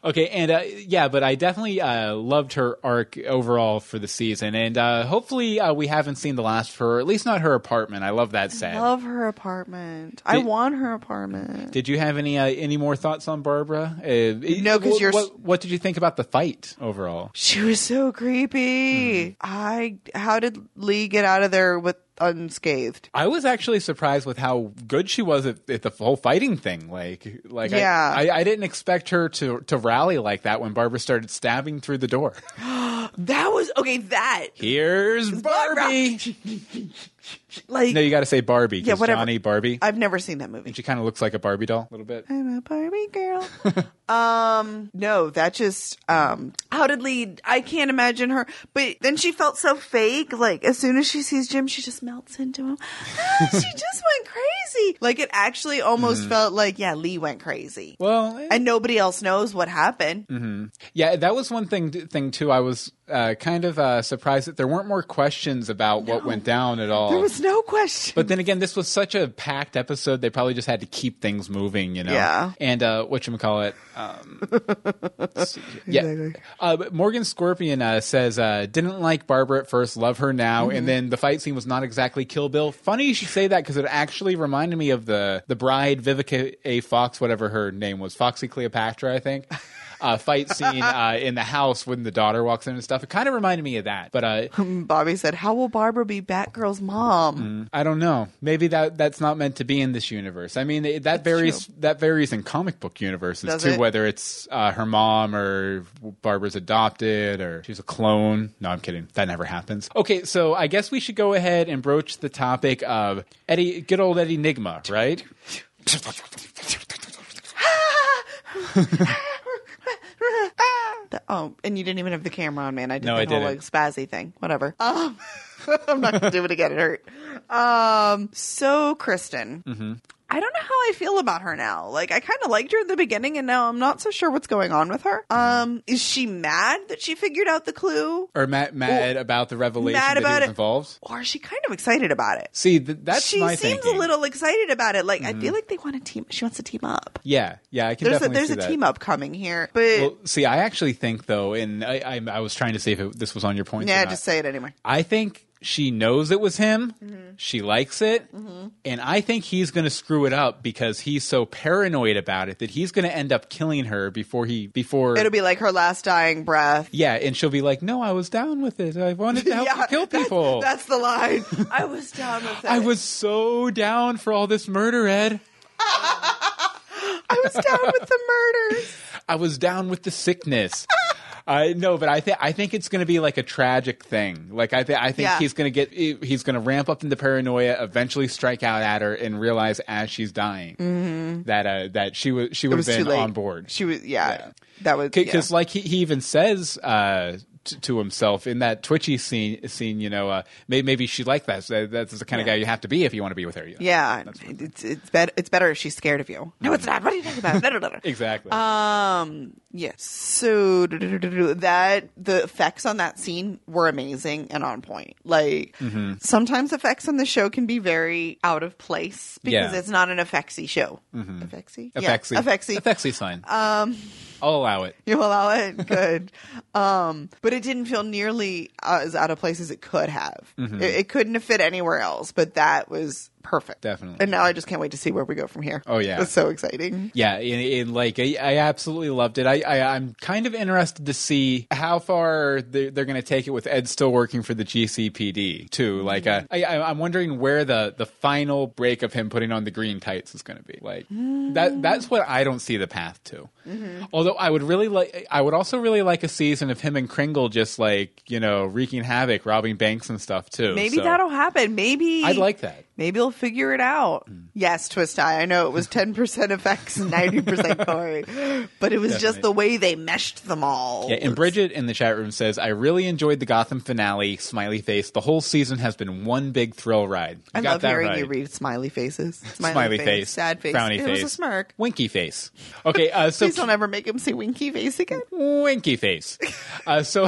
okay, and uh, yeah, but I definitely uh, loved her arc overall for the season, and uh, hopefully uh, we haven't seen the last of her, at least not her apartment. I love that set. I love her apartment. I want her apartment. Did you have any uh, any more thoughts on Barbara? Uh, No, 'cause what- you're What, what did you think about the fight overall? She was so creepy. I how did Lee get out of there with unscathed? I was actually surprised with how good she was at, at the whole fighting thing. Like, like I- Yeah. I, I, didn't expect her to to rally like that when Barbara started stabbing through the door. That was okay. That Here's Barbie. like no, you got to say Barbie. Yeah, whatever. Johnny Barbie, I've never seen that movie. and she kind of looks like a Barbie doll a little bit. I'm a Barbie girl. um, no, that just um, how did Lee? I can't imagine her. But then she felt so fake. Like as soon as she sees Jim, she just melts into him. Ah, she just went crazy. Like it actually almost felt like yeah, Lee went crazy. Well, eh, and nobody else knows what happened. yeah, that was one thing thing too. I was uh, kind of uh, surprised that there weren't more questions about what went down at all. There was no question. But then again, this was such a packed episode; they probably just had to keep things moving, you know. Yeah. And uh, what you call it? Um, let's see here. yeah. Exactly. Uh, but Morgan Scorpion uh, says uh, didn't like Barbara at first, love her now, Mm-hmm. and then the fight scene was not exactly Kill Bill. Funny you should say that because it actually reminded me of the the bride Vivica A. Fox, whatever her name was, Foxy Cleopatra, I think. Uh, fight scene uh, in the house when the daughter walks in and stuff. It kind of reminded me of that, but uh, Bobby said, "How will Barbara be Batgirl's mom?" I don't know. Maybe that that's not meant to be in this universe. I mean, it, that varies. That varies in comic book universes Does too. it? Whether it's uh, her mom or Barbara's adopted or she's a clone. No, I'm kidding. That never happens. Okay, so I guess we should go ahead and broach the topic of Eddie, good old Eddie Nygma, right? The- oh, and you didn't even have the camera on, man. I did No, that I whole didn't. like spazzy thing. Whatever. Um, I'm not gonna do it again. It hurt. Um, so Kristen. Mm-hmm. I don't know how I feel about her now. Like I kind of liked her in the beginning, and now I'm not so sure what's going on with her. Um, is she mad that she figured out the clue, Or mad, mad about the revelation mad that about it. involved. or is she kind of excited about it? See, th- that's she my seems thinking. Mm-hmm. a little excited about it. Like I feel like they want to team. She wants to team up. Yeah, yeah, I can There's a, definitely there's a team up coming here, but Well, see, I actually think though, and I, I, I was trying to see if it, this was on your point. yeah, just say it anyway. I think she knows it was him. Mm-hmm. She likes it, and I think he's going to screw it up because he's so paranoid about it that he's going to end up killing her before he before. It'll be like her last dying breath. yeah, and she'll be like, "No, I was down with it. I wanted to help you kill that's- people. That's, the line. I was down with it. I was so down for all this murder, Ed. I was down with the murders. I was down with the sickness." I no, but I think I think it's going to be like a tragic thing. Like I think I think Yeah. he's going to get he's going to ramp up into paranoia, eventually strike out at her, and realize as she's dying that uh, that she was she Mm-hmm. Would have been on board. She was, yeah. Yeah. That was because yeah. like he, he even says uh, t- to himself in that twitchy scene scene you know uh, maybe, maybe she liked that so that's the kind of Yeah. guy you have to be if you want to be with her you know? Yeah, it's it's better. It's better if she's scared of you. No, it's not. What are you talking about? No, no, no, no. exactly Um. Yes. So that the effects on that scene were amazing and on point. Like Mm-hmm. sometimes effects on the show can be very out of place because Yeah. Mm-hmm. it's not an effectsy show. Effectsy. Yeah. Effectsy. Effectsy. Effectsy's fine um I'll allow it You allow it, good. um, but it didn't feel nearly as out of place as it could have. Mm-hmm. It, it couldn't have fit anywhere else, but that was perfect. Definitely. And now I just can't wait to see where we go from here. Oh, yeah. it's so exciting. Yeah, and, like I, I absolutely loved it. I, I I'm kind of interested to see how far they're, they're going to take it with Ed still working for the GCPD too. Like uh, mm-hmm. I, I I'm wondering where the the final break of him putting on the green tights is going to be. Like that mm. that's what I don't see the path to. Mm-hmm. Although I would really like, I would also really like a season of him and Kringle just like you know wreaking havoc, robbing banks and stuff too. Maybe So that'll happen. Maybe I'd like that. Maybe they'll figure it out. Mm. Yes, Twist Eye. I know it was ten percent effects, ninety percent Cory, but it was just the way they meshed them all. Yeah, and Bridget in the chat room says, "I really enjoyed the Gotham finale. Smiley face. The whole season has been one big thrill ride. You I love hearing right. you read smiley faces. Smiley, Smiley face, face, sad face, frowny it face, was a smirk. winky face. Okay, uh, so Please don't ever make him say winky face again. winky face. Uh, so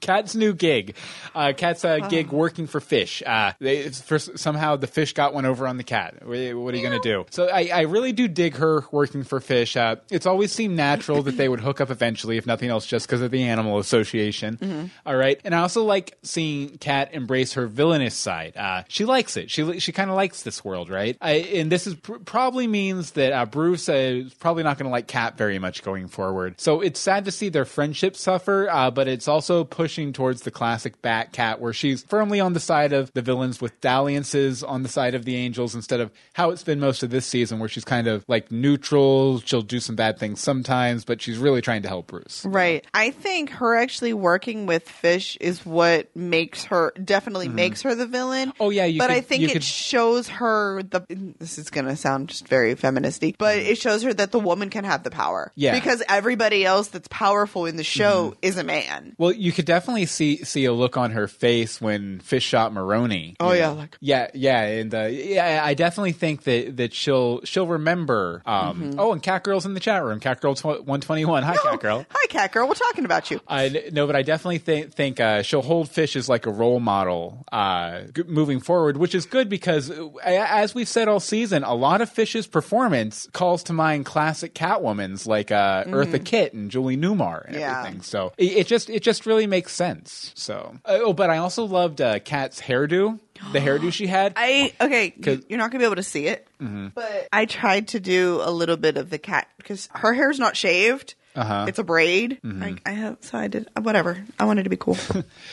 Cat's new gig. Uh, Kat's uh, gig working for fish. Uh, they, for, somehow the fish got one over on the cat. What, what are you going to do? So I, I really do dig her working for fish. Uh, it's always seemed natural that they would hook up eventually, if nothing else, just because of the animal association. All right, and I also like seeing Kat embrace her villainous side. Uh, she likes it. She she kind of likes this world, right? I, and this is pr- probably means that uh, Bruce uh, is probably not going to like Kat very much going forward. So it's sad to see their friendship suffer, uh, but it's also pushing towards the classic Bat Cat, where she's firmly on the side of the villains with dalliances on the side of the angels instead of how it's been most of this season, where she's kind of like neutral. She'll do some bad things sometimes, but she's really trying to help Bruce. Right. I think her actually working with fish is what makes her definitely makes her the villain. Oh, yeah, you but I think it could- shows her the. This is going to sound just very feministy, but it shows her that the woman can have the power. Mm-hmm. Yeah. Because everybody else that's powerful in the show is a man. Well, you could definitely see see a look on her face when Fish shot Maroni. Oh, yeah, like- yeah, yeah, and uh, yeah, I definitely think that that she'll she'll remember. Um, Mm-hmm. Oh, and Catgirl's in the chat room. Catgirl one twenty one. Hi, Catgirl. Hi, cat girl. We're talking about you. I no, but I definitely think think uh, she'll hold Fish as like a role model uh, g- moving forward, which is good because, uh, as we've said all season, a lot of Fish's performance calls to mind classic Catwomans like uh, Eartha Kitt and Julie Newmar and Mm-hmm. Yeah. everything. So it, it just it just really makes sense. So uh, oh, but I also loved uh, Kat's hairdo, the hairdo she had. I okay. 'Cause- You're not gonna be able to see it, mm-hmm. but I tried to do a little bit of the cat because her hair's not shaved. Uh-huh. It's a braid. I, I have so I did whatever. I wanted to be cool.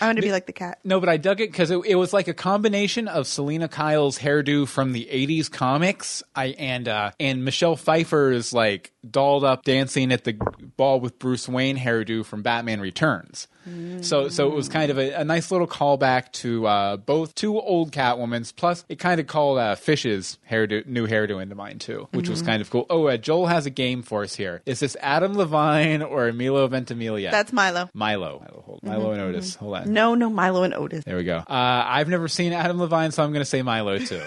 I wanted to be like the cat. No, but I dug it because it, it was like a combination of Selina Kyle's hairdo from the '80s comics, I and uh, and Michelle Pfeiffer's like dolled up dancing at the ball with Bruce Wayne hairdo from Batman Returns. So, so it was kind of a, a nice little callback to uh, both two old Catwomans. Plus, it kind of called uh, Fish's hairdo, new hairdo into mind too, which was kind of cool. Oh, uh, Joel has a game for us here. Is this Adam Levine Levine or Milo Ventimiglia? That's Milo. Milo. Milo, hold, Milo and Otis. Hold on. No, no, Milo and Otis. There we go. Uh, I've never seen Adam Levine, so I'm going to say Milo too.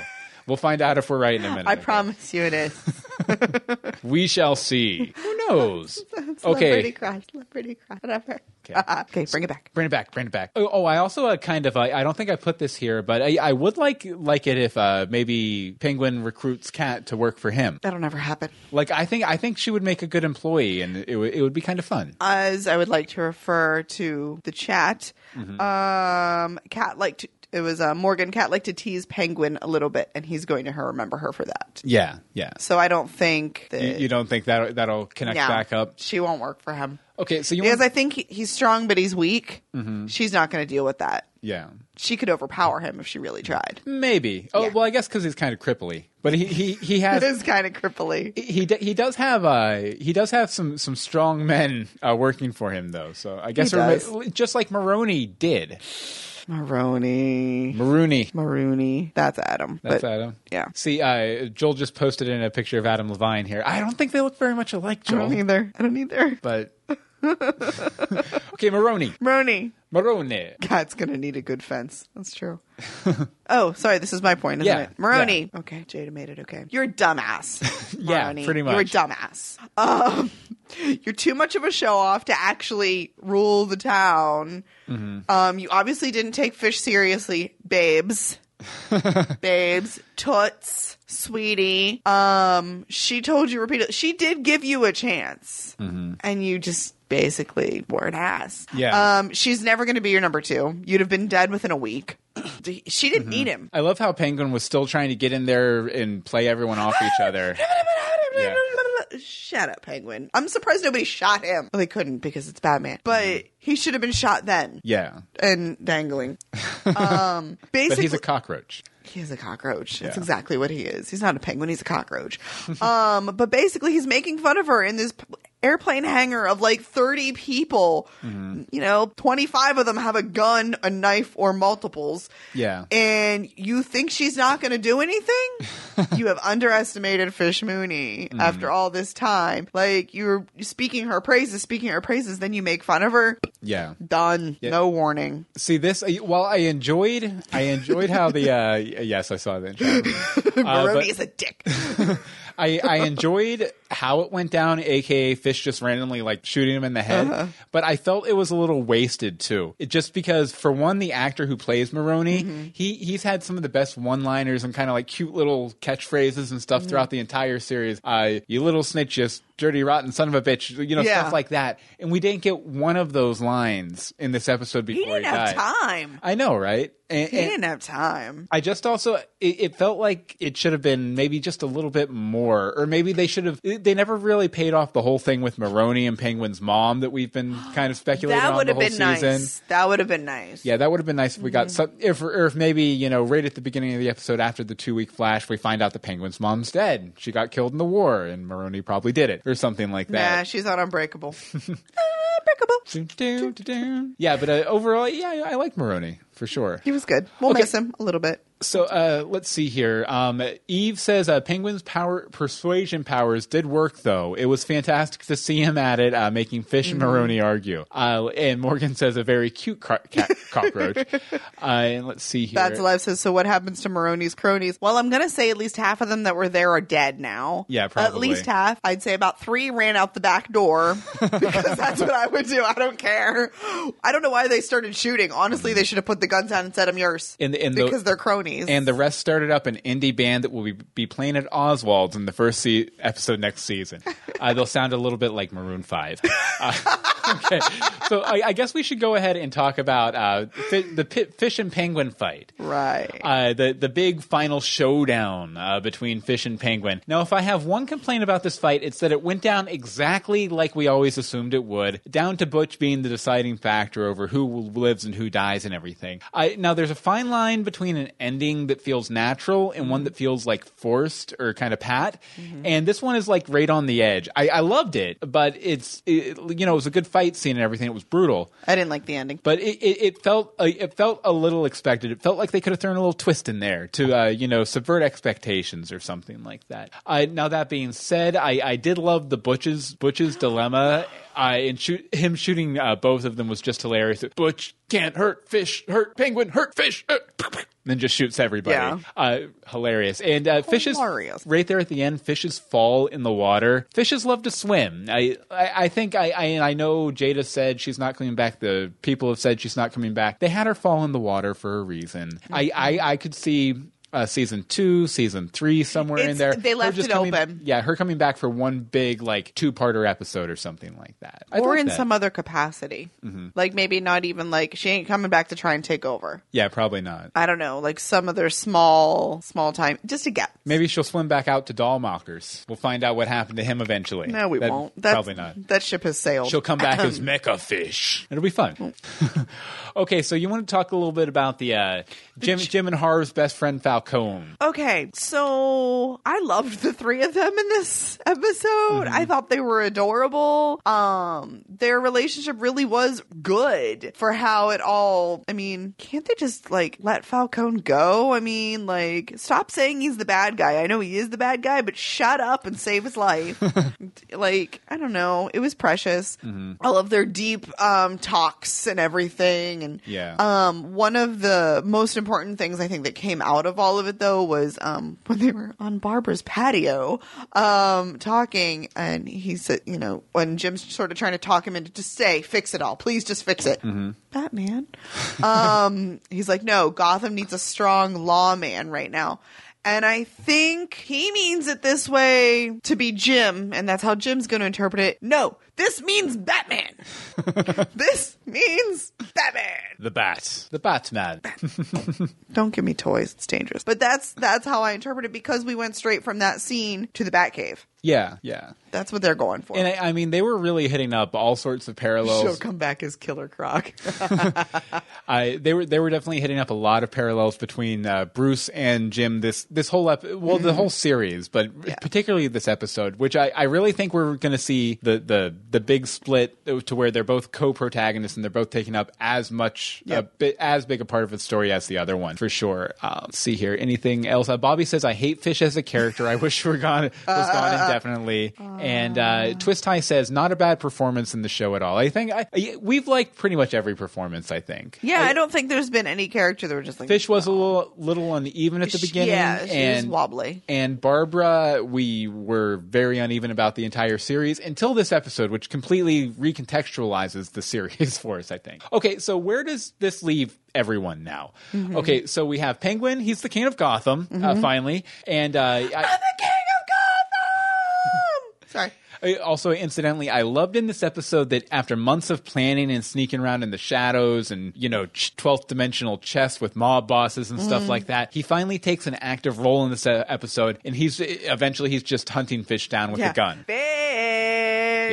we'll find out if we're right in a minute. I promise you it is. We shall see. Who knows? Celebrity okay. crush, celebrity crush, whatever. Okay. okay, bring it back. Bring it back. Bring it back. Oh, oh I also uh, kind of. I, I don't think I put this here, but I, I would like like it if uh, maybe Penguin recruits Cat to work for him. That'll never happen. Like I think I think she would make a good employee, and it would it would be kind of fun. As I would like to refer to the chat, Mm-hmm. um, Cat liked to, it was uh, Morgan. Cat like to tease Penguin a little bit, and he's going to her remember her for that. Yeah, yeah. So I don't think that You, you don't think that that'll connect no, back up? She won't work for him Okay, so you because want, I think he, he's strong, but he's weak. Mm-hmm. She's not going to deal with that. yeah. She could overpower him if she really tried. Maybe. Oh Yeah. well, I guess because he's kind of cripply, but he he he It has is kind of cripply. he d- he does have uh he does have some some strong men uh, working for him though. So I guess He does. just like Maroni did. Maroni. Maroni. Maroni. That's Adam. That's but Adam. Yeah. See, uh, Joel just posted in a picture of Adam Levine here. I don't think they look very much alike, I Joel. don't either. I don't either. But okay, Maroni. Maroni. Maroni. Cat's gonna need a good fence. That's true. oh, sorry. This is my point, isn't Yeah, it? Maroni. Okay, Jada made it. Okay, you're a dumbass. Yeah, pretty You're a dumbass. Um, you're too much of a show off to actually rule the town. Mm-hmm. Um, you obviously didn't take fish seriously, babes. babes, toots, sweetie. Um, she told you repeatedly. She did give you a chance, and you just basically wore an ass. Mm-hmm. Yeah. Um, she's never going to be your number two. You'd have been dead within a week. she didn't Mm-hmm. need him. I love how Penguin was still trying to get in there and play everyone off each other. Yeah. Shut up, Penguin. I'm surprised nobody shot him. Well, they couldn't because it's Batman. But Mm-hmm. he should have been shot then. Yeah. And dangling. Um, basically, But he's a cockroach. He is a cockroach. That's Yeah. exactly what he is. He's not a penguin. He's a cockroach. um, but basically, he's making fun of her in this p- airplane hangar of like 30 people. Mm-hmm. You know, 25 of them have a gun, a knife, or multiples. Yeah. And you think she's not going to do anything? you have underestimated Fish Mooney Mm-hmm. after all this time. Like, you're speaking her praises, speaking her praises, then you make fun of her. Yeah. Done. No warning. See this. uh, While I enjoyed, I enjoyed how the. Uh, yes, I saw that. Uh, Maroni but- is a dick. I, I enjoyed how it went down, aka Fish just randomly like shooting him in the head. Uh-huh. But I felt it was a little wasted too. It just because for one, the actor who plays Maroni, Mm-hmm. he he's had some of the best one liners and kind of like cute little catchphrases and Mm-hmm. stuff throughout the entire series. Uh, you little snitch, you dirty rotten son of a bitch, you know Yeah. stuff like that. And we didn't get one of those lines in this episode He before he, didn't have died. time. I know, right? And, He and- didn't have time. I just also it, it felt like it should have been maybe just a little bit more, or maybe they should have. They never really paid off the whole thing with Maroni and Penguin's mom that we've been kind of speculating That on would the have whole been season. nice. That would have been nice. Yeah, that would have been nice if we got Mm-hmm. some, if, or if maybe you know, right at the beginning of the episode after the two week flash, we find out the Penguin's mom's dead. She got killed in the war, and Maroni probably did it, or something like Nah, that. she's on Unbreakable. Unbreakable. Dun, dun, dun, dun. Yeah, but uh, overall, yeah, I, I like Maroni for sure. He was good. We'll Okay. miss him a little bit. So uh, let's see here. Um, Eve says uh, Penguin's power persuasion powers did work, though. It was fantastic to see him at it, uh, making Fish and Maroni argue. Uh, and Morgan says a very cute cat- cockroach. uh, and let's see here. That's Live says, so what happens to Maroni's cronies? Well, I'm going to say at least half of them that were there are dead now. Yeah, probably. At least half. I'd say about three ran out the back door because that's what I would do. I don't care. I don't know why they started shooting. Honestly, they should have put the guns down and said, I'm yours. In the- in the- because they're cronies. And the rest started up an indie band that will be, be playing at Oswald's in the first se- episode next season. Uh, they'll sound a little bit like Maroon Five. Uh, okay, so I, I guess we should go ahead and talk about uh, fi- the pi- fish and penguin fight. right. uh, the the big final showdown uh, between Fish and Penguin. Now, if I have one complaint about this fight, it's that it went down exactly like we always assumed it would, down to Butch being the deciding factor over who lives and who dies and everything. I, now, there's a fine line between an ending ending that feels natural and one that feels like forced or kind of pat. And this one is like right on the edge. I, I loved it, but it's it, you know it was a good fight scene and everything. It was brutal, I didn't like the ending. but it, it, it felt uh, it felt a little expected. It felt like they could have thrown a little twist in there to uh, you know subvert expectations or something like that. Uh, now that being said, I, I did love the Butch's Butch's dilemma. Uh, and shoot him shooting uh, both of them was just hilarious. Butch can't hurt fish, hurt penguin, hurt fish. Uh, then just shoots everybody. Yeah. Uh, hilarious. And uh, fishes Hilarious. right there at the end. Fishes fall in the water. Fishes love to swim. I I, I think I, I I know Jada said she's not coming back. The people have said she's not coming back. They had her fall in the water for a reason. I I, I could see. Uh, season two, season three, somewhere in there. they left just it coming- open. Yeah, her coming back for one big like two-parter episode or something like that. I'd or like in that. Mm-hmm. some other capacity. Like maybe not even like she ain't coming back to try and take over. Yeah, probably not. I don't know, like some other small, small time, just a guess. Maybe she'll swim back out to Dollmaker's. We'll find out what happened to him eventually. No, we That- won't. That's, probably not. That ship has sailed. She'll come back as Mecha Fish. It'll be fun. okay, so you want to talk a little bit about the uh, Jim, Jim and Harv's best friend Falcone. Okay, so I loved the three of them in this episode. Mm-hmm. I thought they were adorable. Um, their relationship really was good for how it all. I mean, can't they just like let Falcone go? I mean, like stop saying he's the bad guy. I know he is the bad guy, but shut up and save his life. like I don't know, it was precious. Mm-hmm. I love their deep um talks and everything, and Yeah. um, one of the most important things I think that came out of all of it though was um when they were on Barbara's patio, um, talking and he said, you know, when Jim's sort of trying to talk him into to stay, fix it all. Please just fix it. Batman. um, he's like, no, Gotham needs a strong lawman right now. And I think he means it this way to be Jim, and that's how Jim's going to interpret it. No, this means Batman. this means Batman. The Bat. The Batman. Don't give me toys; it's dangerous. But that's that's how I interpret it because we went straight from that scene to the Batcave. Yeah, yeah. That's what they're going for. And I, I mean, they were really hitting up all sorts of parallels. She'll come back as Killer Croc. I they were they were definitely hitting up a lot of parallels between uh, Bruce and Jim this this whole ep- well the whole series, but Yeah. particularly this episode, which I, I really think we're going to see the, the the big split to where they're both co-protagonists and they're both taking up as much a bit as big a part of the story as the other one for sure. Um, see here, anything else? Uh, Bobby says I hate Fish as a character. I wish we were gone was gone indefinitely. and uh, Twist High says not a bad performance in the show at all. I think I, I- we've liked pretty much every performance. I think. yeah, I don't think there's been any character that were just like Fish was a little little uneven at the She- beginning. yeah, she was and wobbly. And Barbara, we were very uneven about the entire series until this episode, which completely recontextualizes the series for us. I think. Okay, so where does this leave everyone now? Mm-hmm. Okay, so we have Penguin. He's the king of Gotham, uh, finally, and uh, I, the King of Gotham. Sorry. I- Also, incidentally, I loved in this episode that after months of planning and sneaking around in the shadows and, you know, ch- 12th dimensional chess with mob bosses and stuff like that, he finally takes an active role in this uh, episode and he's eventually he's just hunting fish down with a gun. Fish,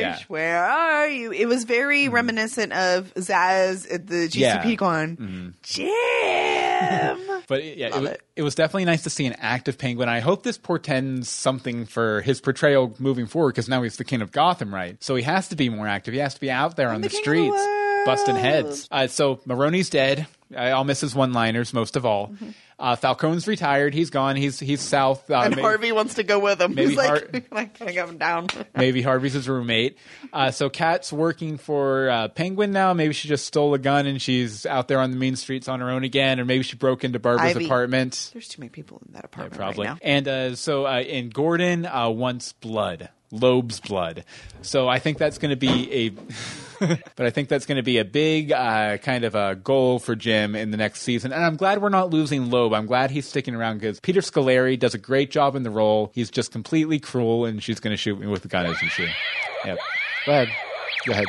Yeah. where are you? It was very reminiscent of Zsasz at the GCP Yeah. Mm-hmm. Jim. But yeah, it, it. it was definitely nice to see an active penguin. I hope this portends something for his portrayal moving forward because now he's the king of Gotham, right? So he has to be more active. He has to be out there on the the, of the streets, busting heads. Uh, so Maroni's dead. I'll miss his one-liners most of all. Uh, Falcone's retired. He's gone. He's he's south. Uh, Mm-hmm. and may- Harvey wants to go with him. maybe He's like, Har- like, have him down? Maybe Harvey's his roommate. Uh, so Kat's working for uh, Penguin now. Maybe she just stole a gun and she's out there on the mean streets on her own again, or maybe she broke into Barbara's Ivy. apartment. There's too many people in that apartment probably. right now. And uh, so, uh, in Gordon uh, wants blood, Loeb's blood. So I think that's going to be a. but I think that's going to be a big uh, kind of a goal for Jim in the next season. And I'm glad we're not losing Loeb. I'm glad he's sticking around because Peter Scolari does a great job in the role. He's just completely cruel, and she's going to shoot me with the gun, isn't she? Yep. Go ahead. Go ahead.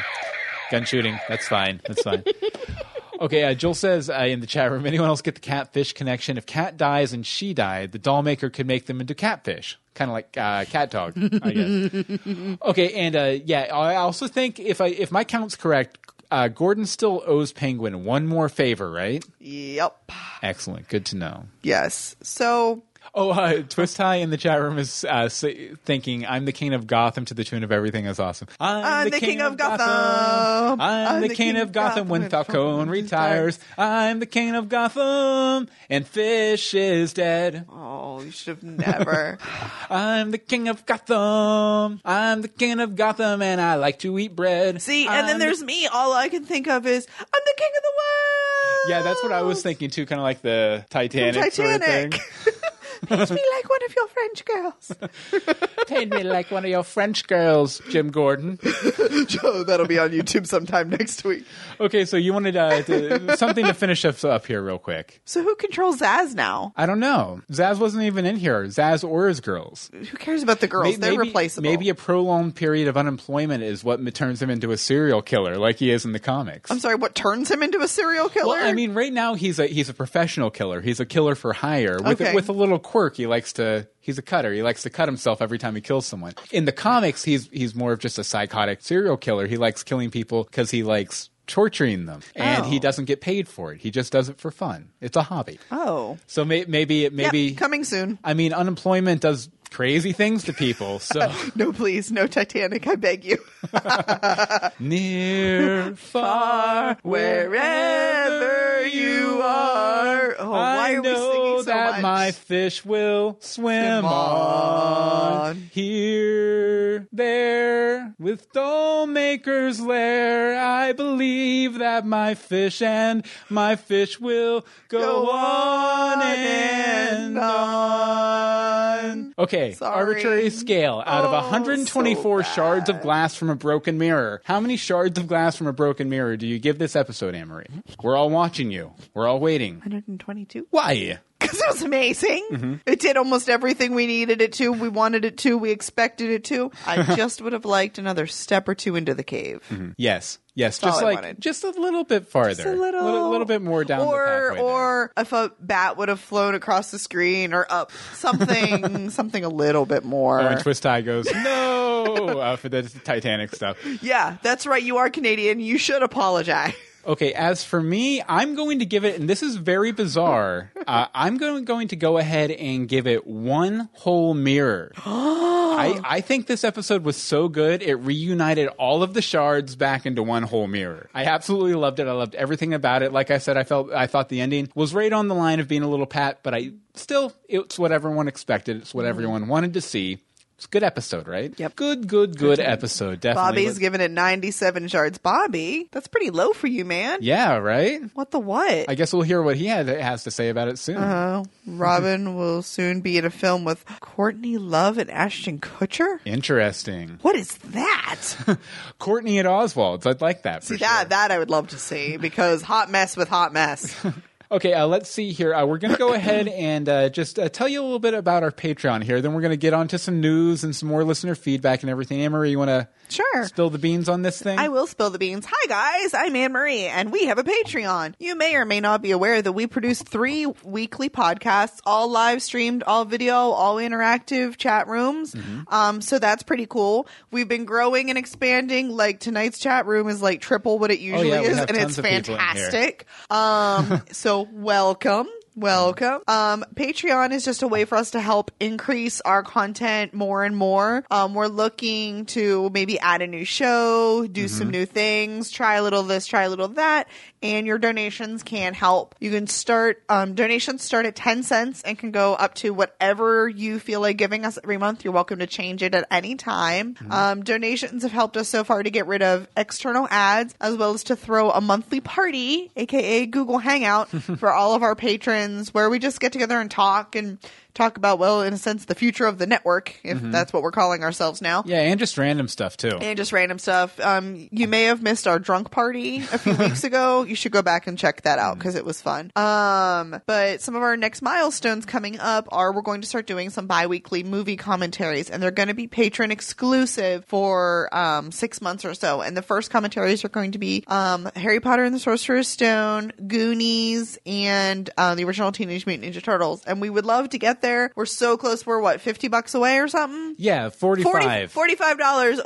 Gun shooting. That's fine. That's fine. Okay, uh, Joel says uh, in the chat room, anyone else get the catfish connection? If cat dies and she died, the doll maker could make them into catfish, kind of like uh, cat dog, I guess. okay, and uh, yeah, I also think if I if my count's correct, uh, Gordon still owes Penguin one more favor, right? Yep. Excellent. Good to know. Yes. So Oh, uh, Twist High in the chat room is uh, thinking, "I'm the king of Gotham" to the tune of "Everything is awesome." I'm the king of Gotham. I'm, the, king, of Gotham, when Falcone retires. I'm the king of Gotham, and Fish is dead. Oh, you should have never. I'm the king of Gotham. I'm the king of Gotham, and I like to eat bread. See, and I'm then the- there's me. All I can think of is I'm the king of the world. yeah, that's what I was thinking too, kind of like the Titanic, sort of thing. Paint me like one of your French girls. Paint me like one of your French girls, Jim Gordon. Joe, that'll be on YouTube sometime next week. Okay, so you wanted uh, to, something to finish us up here, real quick. So who controls Zsasz now? I don't know. Zsasz wasn't even in here. Zsasz or his girls. Who cares about the girls? May- They're maybe, replaceable. Maybe a prolonged period of unemployment is what turns him into a serial killer, like he is in the comics. I'm sorry. What turns him into a serial killer? Well, I mean, right now he's a he's a professional killer. He's a killer for hire with Okay. with a little quirk. He likes to he's a cutter. He likes to cut himself every time he kills someone. In the comics, he's he's more of just a psychotic serial killer. He likes killing people because he likes torturing them, and Oh. he doesn't get paid for it. He just does it for fun. It's a hobby. oh, So may, maybe Yep, maybe coming soon. I mean, unemployment does crazy things to people. So No, please, no Titanic. I beg you. near, far, Wherever you are. Oh, why I are we know singing so that much? my fish will swim, on. on. Here, there, with Dollmaker's lair. I believe that my fish and my fish will go, Go on on and and on. Okay, Sorry. arbitrary scale. Out of Oh, 124 so shards of glass from a broken mirror, how many shards of glass from a broken mirror do you give this episode, Anne-Marie? We're all watching you. We're all waiting. 122. Why? Because it was amazing. Mm-hmm. It did almost everything we needed it to. We wanted it to. We expected it to. I just would have liked another step or two into the cave. Yes. Yes, That's just like just a little bit farther, Just a little, little, little bit more down or, the pathway. there. Or if a bat would have flown across the screen or up something, something a little bit more. Oh, and Twist Tie goes no uh, for the Titanic stuff. yeah, that's right. You are Canadian. You should apologize. Okay, as for me, I'm going to give it, and this is very bizarre. uh, I'm going going to go ahead and give it one whole mirror. I, I think this episode was so good it reunited all of the shards back into one whole mirror. I absolutely loved it. I loved everything about it. Like I said, I felt I thought the ending was right on the line of being a little pat, but I still it's what everyone expected. It's what everyone wanted to see. It's a good episode, right? Yep. Good, good, good episode. Definitely. Bobby's giving it 97 shards. Bobby, that's pretty low for you, man. yeah, right. What the what? I guess we'll hear what he had, has to say about it soon. Uh, Robin will soon be in a film with Courtney Love and Ashton Kutcher. Interesting. What is that? Courtney at Oswald's. I'd like that. See for that sure. that I would love to see because hot mess with hot mess. Okay, uh, let's see here. Uh, we're going to go ahead and uh, just uh, tell you a little bit about our Patreon here. Then we're going to get on to some news and some more listener feedback and everything. Anne Marie, you want to Sure. spill the beans on this thing? I will spill the beans. Hi guys, I'm Anne Marie, and we have a Patreon. You may or may not be aware that we produce three weekly podcasts, all live streamed, all video, all interactive chat rooms. Mm-hmm. Um, so that's pretty cool. We've been growing and expanding. Like tonight's chat room is like triple what it usually Oh, yeah, is, and it's of people in here. fantastic. Um, so welcome. Welcome. Um, Patreon is just a way for us to help increase our content more and more. Um, we're looking to maybe add a new show, do some new things, try a little this, try a little that, and your donations can help. You can start, um, donations start at 10 cents and can go up to whatever you feel like giving us every month. You're welcome to change it at any time. Um, donations have helped us so far to get rid of external ads as well as to throw a monthly party, aka Google Hangout, for all of our patrons where we just get together and talk and talk about, well, in a sense, the future of the network, if that's what we're calling ourselves now. yeah, and just random stuff too. And just random stuff. Um, you may have missed our drunk party a few weeks ago. You should go back and check that out because it was fun. Um, but some of our next milestones coming up are we're going to start doing some bi-weekly movie commentaries, and they're going to be patron exclusive for um, six months or so. And the first commentaries are going to be um, Harry Potter and the Sorcerer's Stone, Goonies, and uh, the original Teenage Mutant Ninja Turtles. And we would love to get get there. We're so close. We're what, 50 bucks away or something? Yeah, 45. 45 dollars,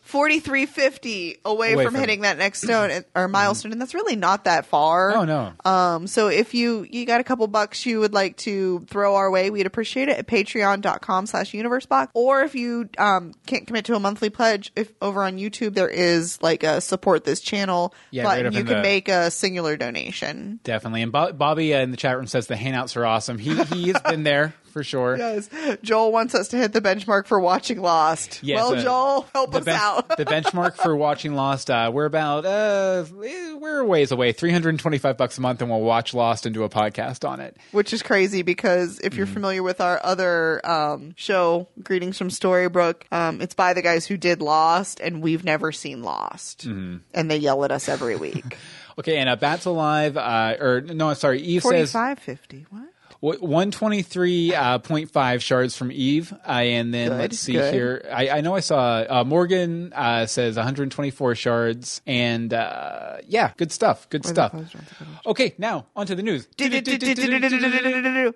forty three fifty away, Away from, from- hitting that next stone or milestone, and that's really not that far. Oh, no. Um, so if you you got a couple bucks you would like to throw our way, we'd appreciate it at patreon.com slash universebox. Or if you um can't commit to a monthly pledge, if over on YouTube there is like a support this channel Yeah, button, up you can the- make a singular donation. Definitely. And Bo- Bobby uh, in the chat room says the hangouts are awesome. He he has been there for sure. Yes. Joel wants us to hit the benchmark for watching Lost. Yes, well, Joel, help us ben- out. the benchmark for watching Lost, uh, we're about uh, we're a ways away, three hundred and twenty-five bucks a month, and we'll watch Lost and do a podcast on it. which is crazy because if you're Mm-hmm. familiar with our other um, show, Greetings from Storybrooke, um, it's by the guys who did Lost, and we've never seen Lost, Mm-hmm. and they yell at us every week. Okay, and uh, Bats Alive, uh, or no, sorry, Eve Forty says five fifty. What? One twenty-three point five shards from Eve, uh, and then Good, let's see good. here. I, I know I saw uh, Morgan uh, says one hundred twenty-four shards, and uh, yeah, good stuff, good stuff. Okay, now onto the news.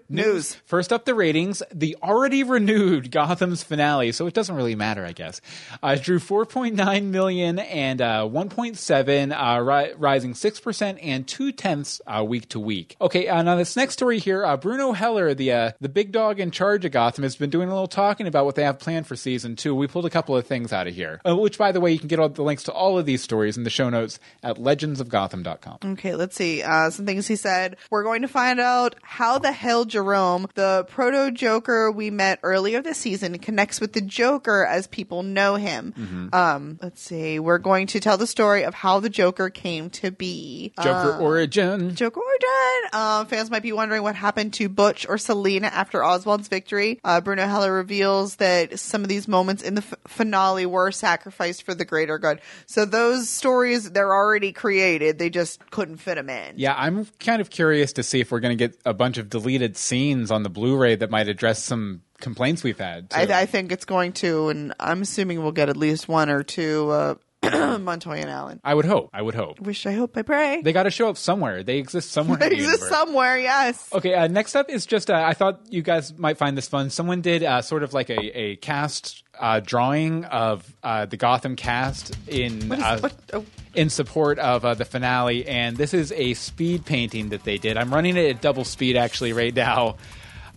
News. First up, the ratings. The already renewed Gotham's finale, so it doesn't really matter, I guess. Uh, drew 4.9 million and uh, 1.7, uh, ri- rising 6% and two tenths uh, week to week. Okay, uh, now this next story here, uh, Bruno Heller, the uh, the big dog in charge of Gotham, has been doing a little talking about what they have planned for season two. We pulled a couple of things out of here, uh, which, by the way, you can get all the links to all of these stories in the show notes at legendsofgotham.com. Okay, let's see. Uh, some things he said. We're going to find out how the hell Jerome, the proto Joker we met earlier this season, connects with the Joker as people know him. Mm-hmm. Um, let's see. We're going to tell the story of how the Joker came to be. Joker Uh, origin. Joker origin. Uh, fans might be wondering what happened to Butch or Selina after Oswald's victory. Uh, Bruno Heller reveals that some of these moments in the f- finale were sacrificed for the greater good. So those stories, they're already created. They just couldn't fit them in. Yeah, I'm kind of curious to see if we're going to get a bunch of deleted scenes on the Blu-ray that might address some complaints we've had. I, I think it's going to, and I'm assuming we'll get at least one or two uh, Montoya and Allen. I would hope. I would hope. Wish, I hope, I pray. They got to show up somewhere. They exist somewhere. They exist somewhere, yes. Okay, uh, next up is just, uh, I thought you guys might find this fun. Someone did uh, sort of like a, a cast uh, drawing of uh, the Gotham cast in What is- uh, what- oh. in support of uh, the finale, and this is a speed painting that they did. I'm running it at double speed actually right now.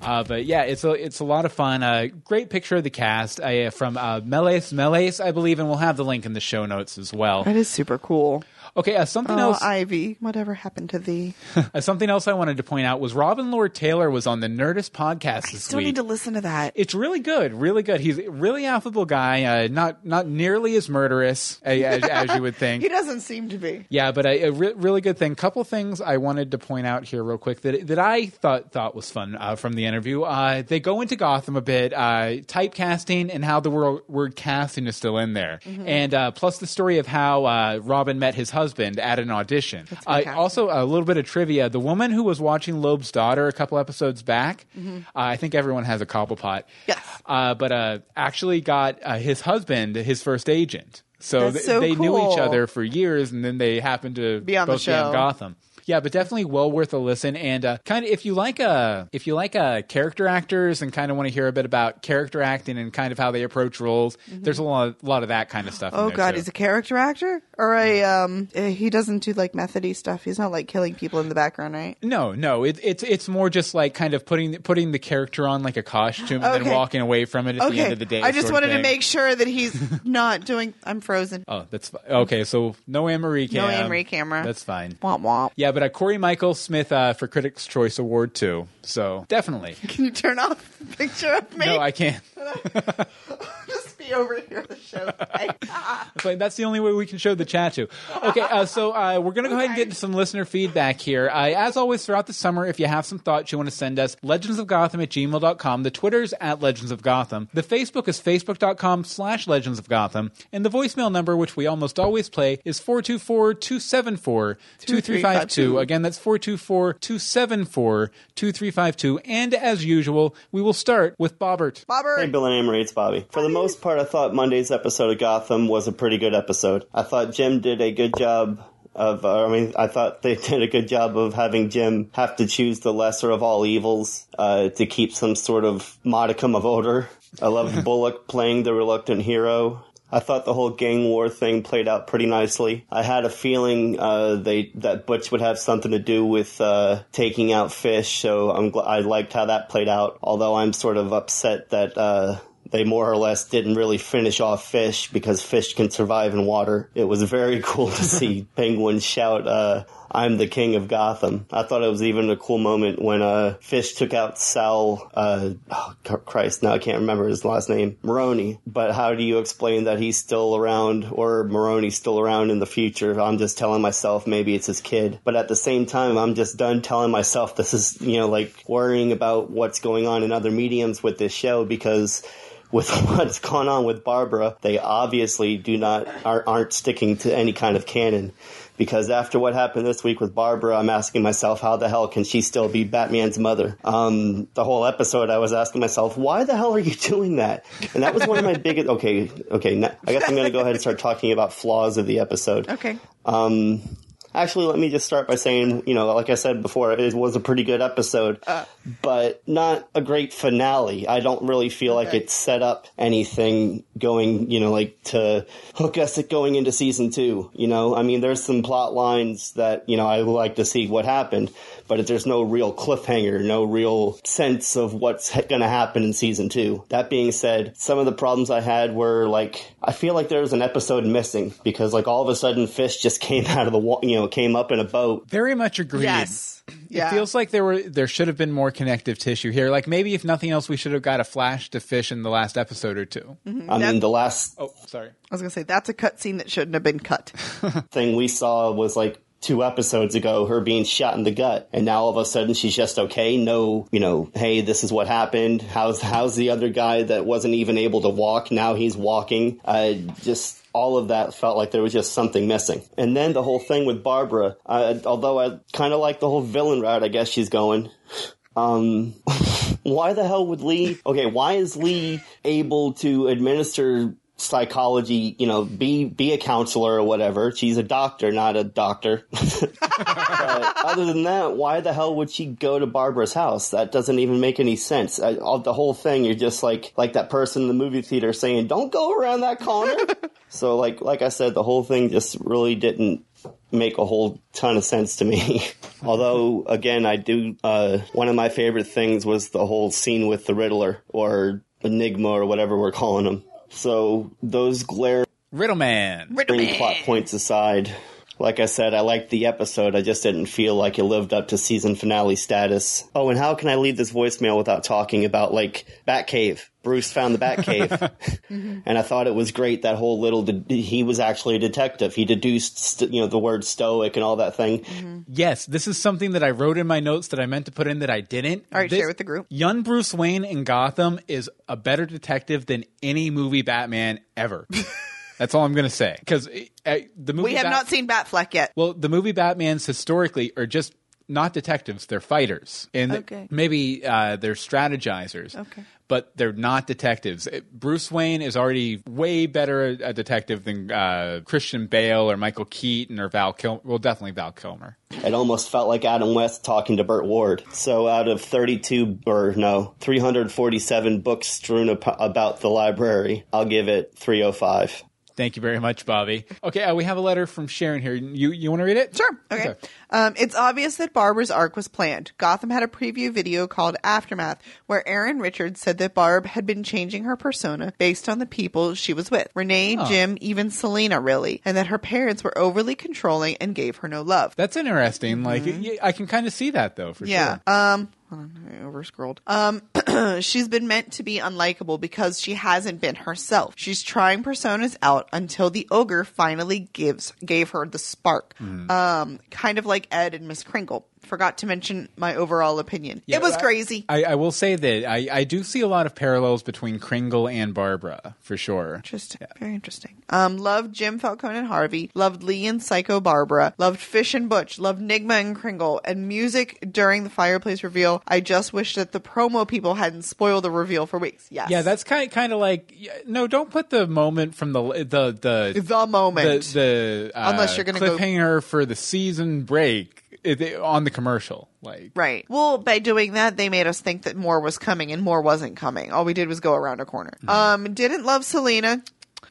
Uh, but yeah, it's a it's a lot of fun. Uh, great picture of the cast uh, from uh, Meles Meles, I believe, and we'll have the link in the show notes as well. That is super cool. Okay, uh, something Oh, else. Ivy, whatever happened to thee? Uh, something else I wanted to point out was Robin Lord Taylor was on the Nerdist podcast this week. Still week. need to listen to that. it's really good, really good. He's a really affable guy, uh, not not nearly as murderous uh, as, as you would think. He doesn't seem to be. Yeah, but a, a re- really good thing. Couple things I wanted to point out here, real quick, that that I thought thought was fun uh, from the interview. Uh, they go into Gotham a bit, uh, typecasting and how the word, word casting is still in there, and uh, plus the story of how uh, Robin met his husband at an audition. Uh, also, a little bit of trivia: the woman who was watching Loeb's daughter a couple episodes back, uh, I think everyone has a cobblepot. Yes. uh, but uh, actually got uh, his husband his first agent. So, th- so they knew each other for years, and then they happened to Be on the both be on show. Gotham. Yeah, but definitely well worth a listen. And uh, kind of if you like uh, if you like uh, character actors and kind of want to hear a bit about character acting and kind of how they approach roles, there's a lot, lot of that kind of stuff. Oh there, God, too. he's a character actor, or a um. eh, He doesn't do like methody stuff. He's not like killing people in the background, right? No, no, it, it's it's more just like kind of putting putting the character on like a costume and Okay. then walking away from it at the end of the day. I just wanted to make sure that he's not doing. I'm frozen. Oh, that's okay. So no Anne Marie No cam. Anne Marie camera. That's fine. Womp womp. Yeah, but uh, Cory Michael Smith uh, for Critics' Choice Award too. So definitely. Can you turn off the picture of me? No, I can't. just be over here at the show. That's like- that's the only way we can show the chat to. Okay, uh, so uh, we're going to go ahead and get some listener feedback here. Uh, as always, throughout the summer, if you have some thoughts you want to send us, legendsofgotham at gmail.com. The Twitter's at Legends of Gotham. The Facebook is facebook.com slash Legends of Gotham. And the voicemail number, which we almost always play, is 424-274-2352. Again, that's 424-274-2352. And as usual, we will start with Bobbert. Bobber. Hey, Bill and Amory, it's Bobby. For the most part, I thought Monday's episode of Gotham was a pretty good episode. I thought Jim did a good job Of, uh, I mean, I thought they did a good job of having Jim have to choose the lesser of all evils uh, to keep some sort of modicum of order. I loved Bullock playing the reluctant hero. I thought the whole gang war thing played out pretty nicely. I had a feeling uh, they that Butch would have something to do with uh, taking out Fish, so I'm gl- I liked how that played out. Although I'm sort of upset that uh, they more or less didn't really finish off Fish because Fish can survive in water. It was very cool to see penguins shout, uh, I'm the king of Gotham. I thought it was even a cool moment when uh, Fish took out Sal, uh, oh, Christ, now I can't remember his last name, Maroni. But how do you explain that he's still around or Maroni's still around in the future? I'm just telling myself maybe it's his kid. But at the same time, I'm just done telling myself this is, you know, like worrying about what's going on in other mediums with this show because with what's gone on with Barbara, they obviously do not are, aren't sticking to any kind of canon. Because after what happened this week with Barbara, I'm asking myself, how the hell can she still be Batman's mother? Um, the whole episode, I was asking myself, why the hell are you doing that? And that was one of my biggest. Okay, okay. I guess I'm going to go ahead and start talking about flaws of the episode. Okay. Um, actually, let me just start by saying, you know, like I said before, it was a pretty good episode, uh. but not a great finale. I don't really feel like it set up anything going, you know, like to hook us at going into season two. You know, I mean, there's some plot lines that, you know, I would like to see what happened, but there's no real cliffhanger, no real sense of what's going to happen in season two. That being said, some of the problems I had were like, I feel like there was an episode missing because like all of a sudden Fish just came out of the, wa- you know, came up in a boat. Very much agreed. Yes. Yeah. It feels like there were there should have been more connective tissue here. Like maybe if nothing else, we should have got a flash to fish in the last episode or 2 mm-hmm. I mean, the last Oh, sorry. I was gonna say that's a cut scene that shouldn't have been cut. thing we saw was like two episodes ago, her being shot in the gut, and now all of a sudden she's just okay. No, you know, hey, this is what happened. How's how's the other guy that wasn't even able to walk? Now he's walking. Uh, just all of that felt like there was just something missing. And then the whole thing with Barbara, uh, although I kind of like the whole villain route, I guess she's going. Um, why the hell would Lee? Okay, why is Lee able to administer psychology? You know, be be a counselor or whatever. She's a doctor, not a doctor. Other than that, why the hell would she go to Barbara's house? That doesn't even make any sense. I, all, the whole thing, you're just like like that person in the movie theater saying, "Don't go around that corner." so, like like I said, the whole thing just really didn't make a whole ton of sense to me. Although, again, I do. Uh, one of my favorite things was the whole scene with the Riddler or Enigma or whatever we're calling him. So those glaring Riddleman. Riddleman. plot points aside, like I said, I liked the episode. I just didn't feel like it lived up to season finale status. Oh, and how can I leave this voicemail without talking about like Batcave? Bruce found the Batcave, and I thought it was great that whole little. De- he was actually a detective. He deduced, st- you know, the word stoic and all that thing. Mm-hmm. Yes, this is something that I wrote in my notes that I meant to put in that I didn't. All right, This- share with the group. Young Bruce Wayne in Gotham is a better detective than any movie Batman ever. That's all I'm going to say. Because the movie We have Bat- not seen Batfleck yet. Well, the movie Batmans historically are just not detectives; they're fighters, and Okay. maybe uh, they're strategizers. Okay. But they're not detectives. It- Bruce Wayne is already way better a detective than uh, Christian Bale or Michael Keaton or Val Kilmer. Well, definitely Val Kilmer. It almost felt like Adam West talking to Burt Ward. So out of 32, or no, 347 books strewn ap- about the library, I'll give it 305. Thank you very much, Bobby. Okay, uh, we have a letter from Sharon here. You you want to read it? Sure. Okay. Um, it's obvious that Barbara's arc was planned. Gotham had a preview video called Aftermath, where Erin Richards said that Barb had been changing her persona based on the people she was with Renee, Jim, even Selina, really, and that her parents were overly controlling and gave her no love. That's interesting. Like I can kind of see that though, for Mm-hmm. Yeah. Um. Hold on, I over scrolled. Um, she's been meant to be unlikable because she hasn't been herself. She's trying personas out until the ogre finally gives gave her the spark. Mm-hmm. Um, kind of like Ed and Miss Kringle. Forgot to mention my overall opinion. it was I- crazy. I, I will say that I, I do see a lot of parallels between Kringle and Barbara for sure. Interesting. Very interesting. Um, loved Jim Falcone and Harvey. Loved Lee and Psycho Barbara. Loved Fish and Butch. Loved Nygma and Kringle. And music during the fireplace reveal. I just wish that the promo people hadn't spoiled the reveal for weeks. Yes. Yeah, that's kind kind of like no. Don't put the moment from the the the the moment. the, the uh, Unless you're gonna go- cliffhanger for the season break it, on the commercial. Like Right. Well, by doing that, they made us think that more was coming and more wasn't coming. All we did was go around a corner. Um, didn't love Selina.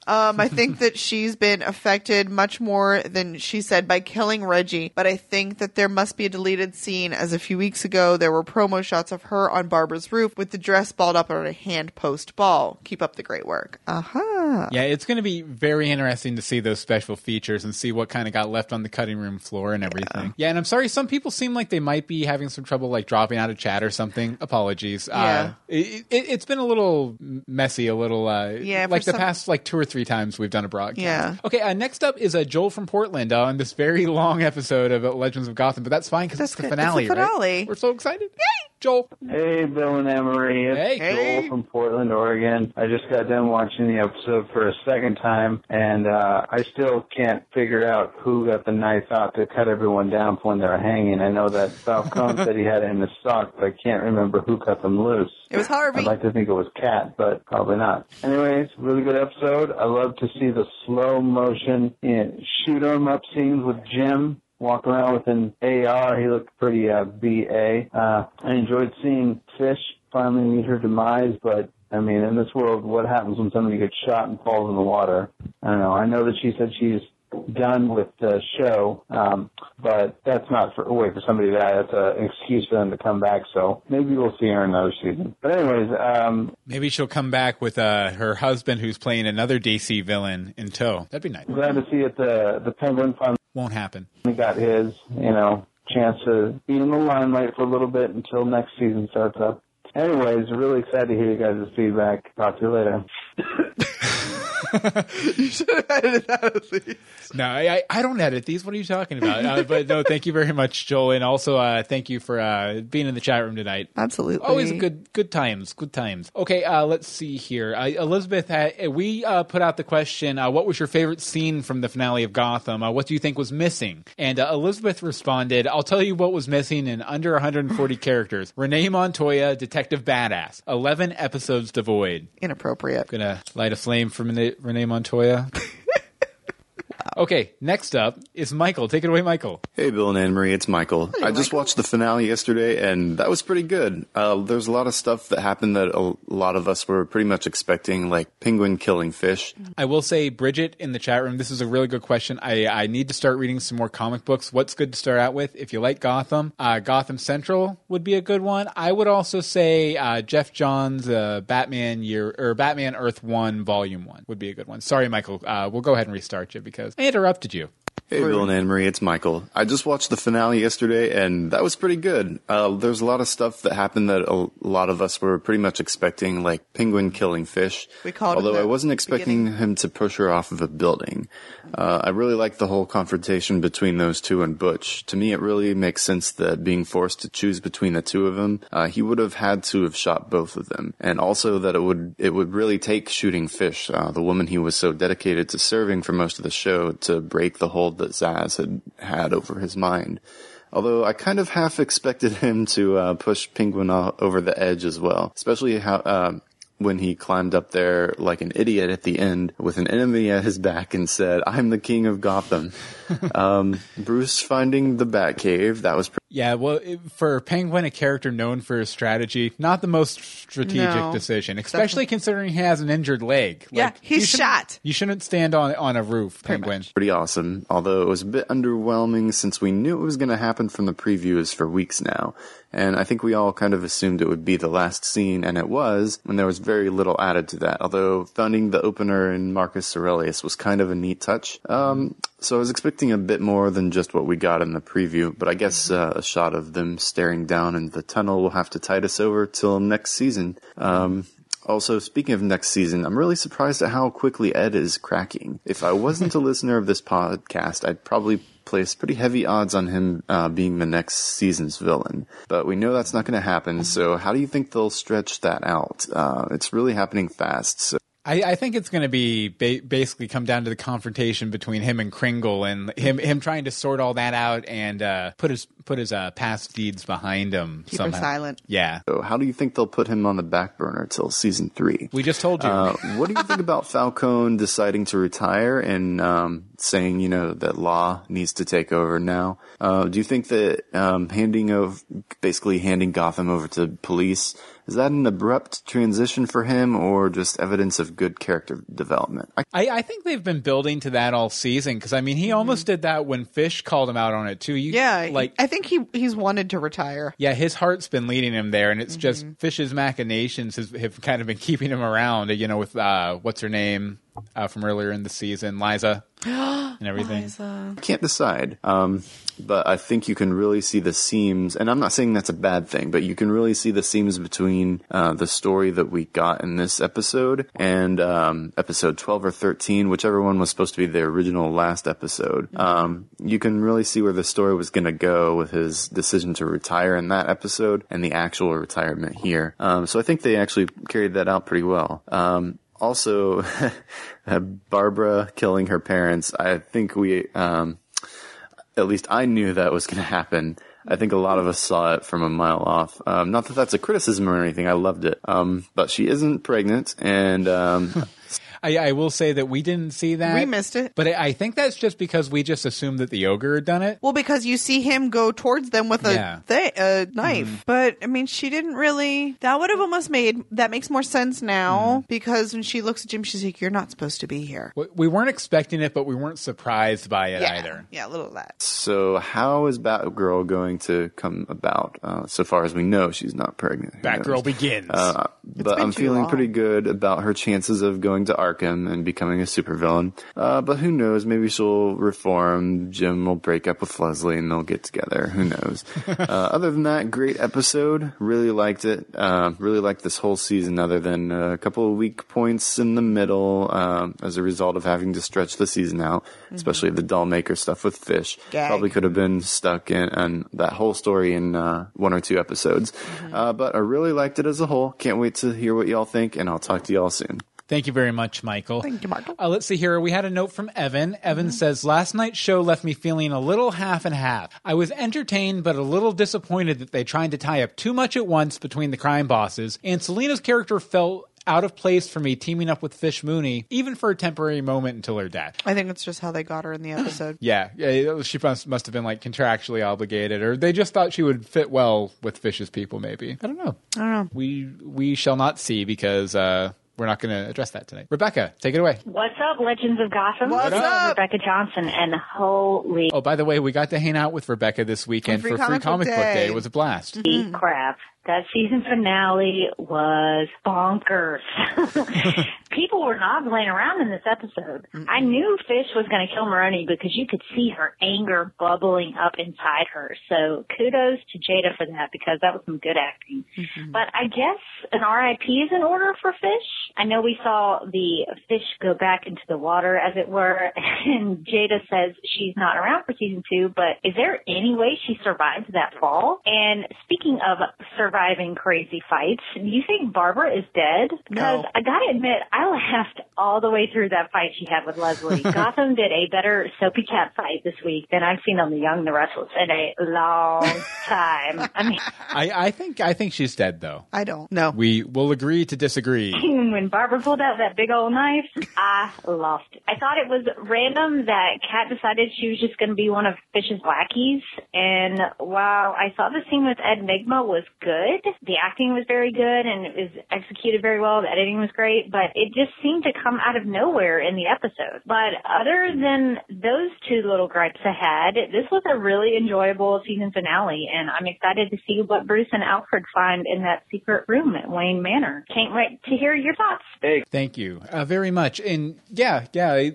Um, I think that she's been affected much more than she said by killing Reggie, but I think that there must be a deleted scene as a few weeks ago there were promo shots of her on Barbara's roof with the dress balled up on a hand post ball. Keep up the great work. Aha. Uh-huh. Yeah, it's going to be very interesting to see those special features and see what kind of got left on the cutting room floor and everything. Yeah, and I'm sorry, some people seem like they might be having some trouble like dropping out of chat or something. Apologies. Yeah. Uh, it, it, it's been a little messy, a little uh, Yeah, like the some- past like two or three times we've done a broadcast. Yeah. Okay, uh, next up is uh, Joel from Portland uh, on this very long episode of Legends of Gotham, but that's fine because it's the good. It's the finale, right? finale. We're so excited. Yay! Joel. Hey, Bill and Emery. It's Hey. Hey. Joel from Portland, Oregon. I just got done watching the episode for a second time, and uh, I still can't figure out who got the knife out to cut everyone down when they were hanging. I know that Falcone said he had it in his sock, but I can't remember who cut them loose. It was Harvey. I'd like to think it was Cat, but probably not. Anyways, really good episode. I love to see the slow motion in shoot 'em up scenes with Jim. Walk around with an AR. He looked pretty uh, BA. Uh, I enjoyed seeing Fish finally meet her demise, but I mean, in this world, what happens when somebody gets shot and falls in the water? I don't know. I know that she said she's done with the show, um, but that's not for, a way for somebody to die. That's an excuse for them to come back. So maybe we'll see her in another season. But anyways, um, Maybe she'll come back with uh, her husband who's playing another DC villain in tow. That'd be nice. glad to see it. The the Penguin finally Won't happen. We got his, you know, chance to be in the limelight for a little bit until next season starts up. Anyways, really excited to hear you guys' feedback. Talk to you later. you should have edited that at least. No, I, I- I don't edit these. What are you talking about? Uh, but no, thank you very much, Joel, and also uh, thank you for uh, being in the chat room tonight. Absolutely. Always good, good times, good times. Okay, uh, let's see here. Uh, Elizabeth, uh, we uh, put out the question: uh, What was your favorite scene from the finale of Gotham? Uh, what do you think was missing? And uh, Elizabeth responded: I'll tell you what was missing in under 140 characters. Renee Montoya, Detective Badass, 11 episodes devoid. Inappropriate. Gonna light a flame for Renee, Renee Montoya. Okay, next up is Michael. Take it away, Michael. Hey, Bill and Anne Marie, it's Michael. I just watched the finale yesterday, and that was pretty good. Uh, there's a lot of stuff that happened that a lot of us were pretty much expecting, like Penguin killing fish. I will say, Bridget in the chat room, this is a really good question. I, I need to start reading some more comic books. What's good to start out with? If you like Gotham, uh, Gotham Central would be a good one. I would also say uh, Geoff Johns' uh, Batman Year or Batman Earth One Volume One would be a good one. Sorry, Michael. Uh, we'll go ahead and restart you because I interrupted you. Hey, Bill and Anne Marie, it's Michael. I just watched the finale yesterday, and that was pretty good. Uh, there's a lot of stuff that happened that a lot of us were pretty much expecting, like Penguin killing fish. We called Although I wasn't expecting beginning. him to push her off of a building. Uh, I really like the whole confrontation between those two and Butch. To me, it really makes sense that being forced to choose between the two of them, uh, he would have had to have shot both of them, and also that it would it would really take shooting fish, uh, the woman he was so dedicated to serving for most of the show, to break the hold that Zsasz had had over his mind. Although I kind of half expected him to uh, push Penguin over the edge as well, especially how. Uh, when he climbed up there like an idiot at the end with an enemy at his back and said, I'm the king of Gotham. Um, Bruce finding the Batcave, that was pretty Yeah, well, it- for Penguin, a character known for his strategy, not the most strategic No. decision, especially considering he has an injured leg. Yeah, he's you shot. You shouldn't stand on on a roof, Penguin. pretty awesome, although it was a bit underwhelming since we knew it was going to happen from the previews for weeks now. And I think we all kind of assumed it would be the last scene, and it was, and there was very little added to that. Although finding the opener in Marcus Aurelius was kind of a neat touch. Um, so I was expecting a bit more than just what we got in the preview, but I guess uh, a shot of them staring down into the tunnel will have to tide us over till next season. Um, also, speaking of next season, I'm really surprised at how quickly Ed is cracking. If I wasn't a listener of this podcast, I'd probably place pretty heavy odds on him uh, being the next season's villain. But we know that's not going to happen, so how do you think they'll stretch that out? Uh, it's really happening fast. So I, I think it's going to be ba- basically come down to the confrontation between him and Kringle, and him him trying to sort all that out and uh, put his put his uh, past deeds behind him. Keep her somehow. silent. Yeah, So how do you think they'll put him on the back burner till season three? we just told you. Uh, what do you think about Falcone deciding to retire and um, saying, you know, that Law needs to take over now? Uh, do you think that um, handing of basically handing Gotham over to police is that an abrupt transition for him, or just evidence of good character development? I, I, I think they've been building to that all season because I mean he almost did that when Fish called him out on it too. You, Mm-hmm. Yeah, like I think he he's wanted to retire. yeah, his heart's been leading him there, and it's just Mm-hmm. Fish's machinations has, have kind of been keeping him around. You know, with uh, what's her name uh, from earlier in the season, Liza, and everything. I can't decide. Um, but I think you can really see the seams, and I'm not saying that's a bad thing, but you can really see the seams between uh, the story that we got in this episode and um, episode 12 or 13, whichever one was supposed to be the original last episode. Um, you can really see where the story was going to go with his decision to retire in that episode and the actual retirement here. Um, so I think they actually carried that out pretty well. Also, uh, Barbara killing her parents. I think we, um, at least I knew that was going to happen. I think a lot of us saw it from a mile off. Um, not that that's a criticism or anything. I loved it. Um, but she isn't pregnant, and um, I, I will say that we didn't see that. We missed it. But I, I think that's just because we just assumed that the ogre had done it. Well, because you see him go towards them with a Yeah. thi- a knife, but I mean, she didn't really. That would have almost made that makes more sense now because when she looks at Jim, she's like, "You're not supposed to be here." We- We weren't expecting it, but we weren't surprised by it yeah, either. yeah, a little of that. so how is Batgirl going to come about? Uh, so far as we know, she's not pregnant. Who Batgirl begins. Uh, but been I'm too feeling long. pretty good about her chances of going to Arkham and becoming a supervillain. Uh, but who knows? Maybe she'll reform. Jim will break up with Leslie and they'll get together. Who knows? uh, other than that, great episode. Really liked it. Uh, really liked this whole season. Other than a couple of weak points in the middle um, as a result of having to stretch the season out, especially the Dollmaker stuff with Fish. Gag. Probably could have been stuck in, in that whole story in uh, one or two episodes. Uh, but I really liked it as a whole. Can't wait to hear what y'all think, and I'll talk to y'all soon. Thank you very much, Michael. Thank you, Michael. Uh, let's see here. We had a note from Evan. Evan says, Last night's show left me feeling a little half and half. I was entertained, but a little disappointed that they tried to tie up too much at once between the crime bosses, and Selina's character felt out of place for me teaming up with Fish Mooney, even for a temporary moment until her death. I think it's just how they got her in the episode. Yeah, yeah, she must, must have been like contractually obligated, or they just thought she would fit well with Fish's people. Maybe I don't know. I don't know. We we shall not see because uh, we're not going to address that tonight. Rebecca, take it away. What's up, Legends of Gotham? What's up? Rebecca Johnson, and holy Oh, by the way, we got to hang out with Rebecca this weekend Free for Free Comic Book Comic Book Day. Day. It was a blast. crap. That season finale was bonkers. People were not playing around in this episode. I knew Fish was going to kill Maroni because you could see her anger bubbling up inside her. So kudos to Jada for that because that was some good acting. Mm-hmm. But I guess an RIP is in order for Fish. I know we saw the fish go back into the water, as it were, and Jada says she's not around for season two, but is there any way she survives that fall? And speaking of surviving crazy fights, do you think Barbara is dead? Because No. I gotta admit, I laughed all the way through that fight she had with Leslie. Gotham did a better soapy cat fight this week than I've seen on The Young and the Restless in a long time. I mean, I, I think I think she's dead though. I don't know. We will agree to disagree. when Barbara pulled out that big old knife, I lost it. I thought it was random that Kat decided she was just going to be one of Fish's lackeys. And while I thought the scene with Ed Nygma was good, the acting was very good and it was executed very well. The editing was great, but it just seemed to come out of nowhere in the episode. But other than those two little gripes I had, this was a really enjoyable season finale, and I'm excited to see what Bruce and Alfred find in that secret room at Wayne Manor. Can't wait to hear your thoughts. Thank you uh, very much. And yeah, yeah.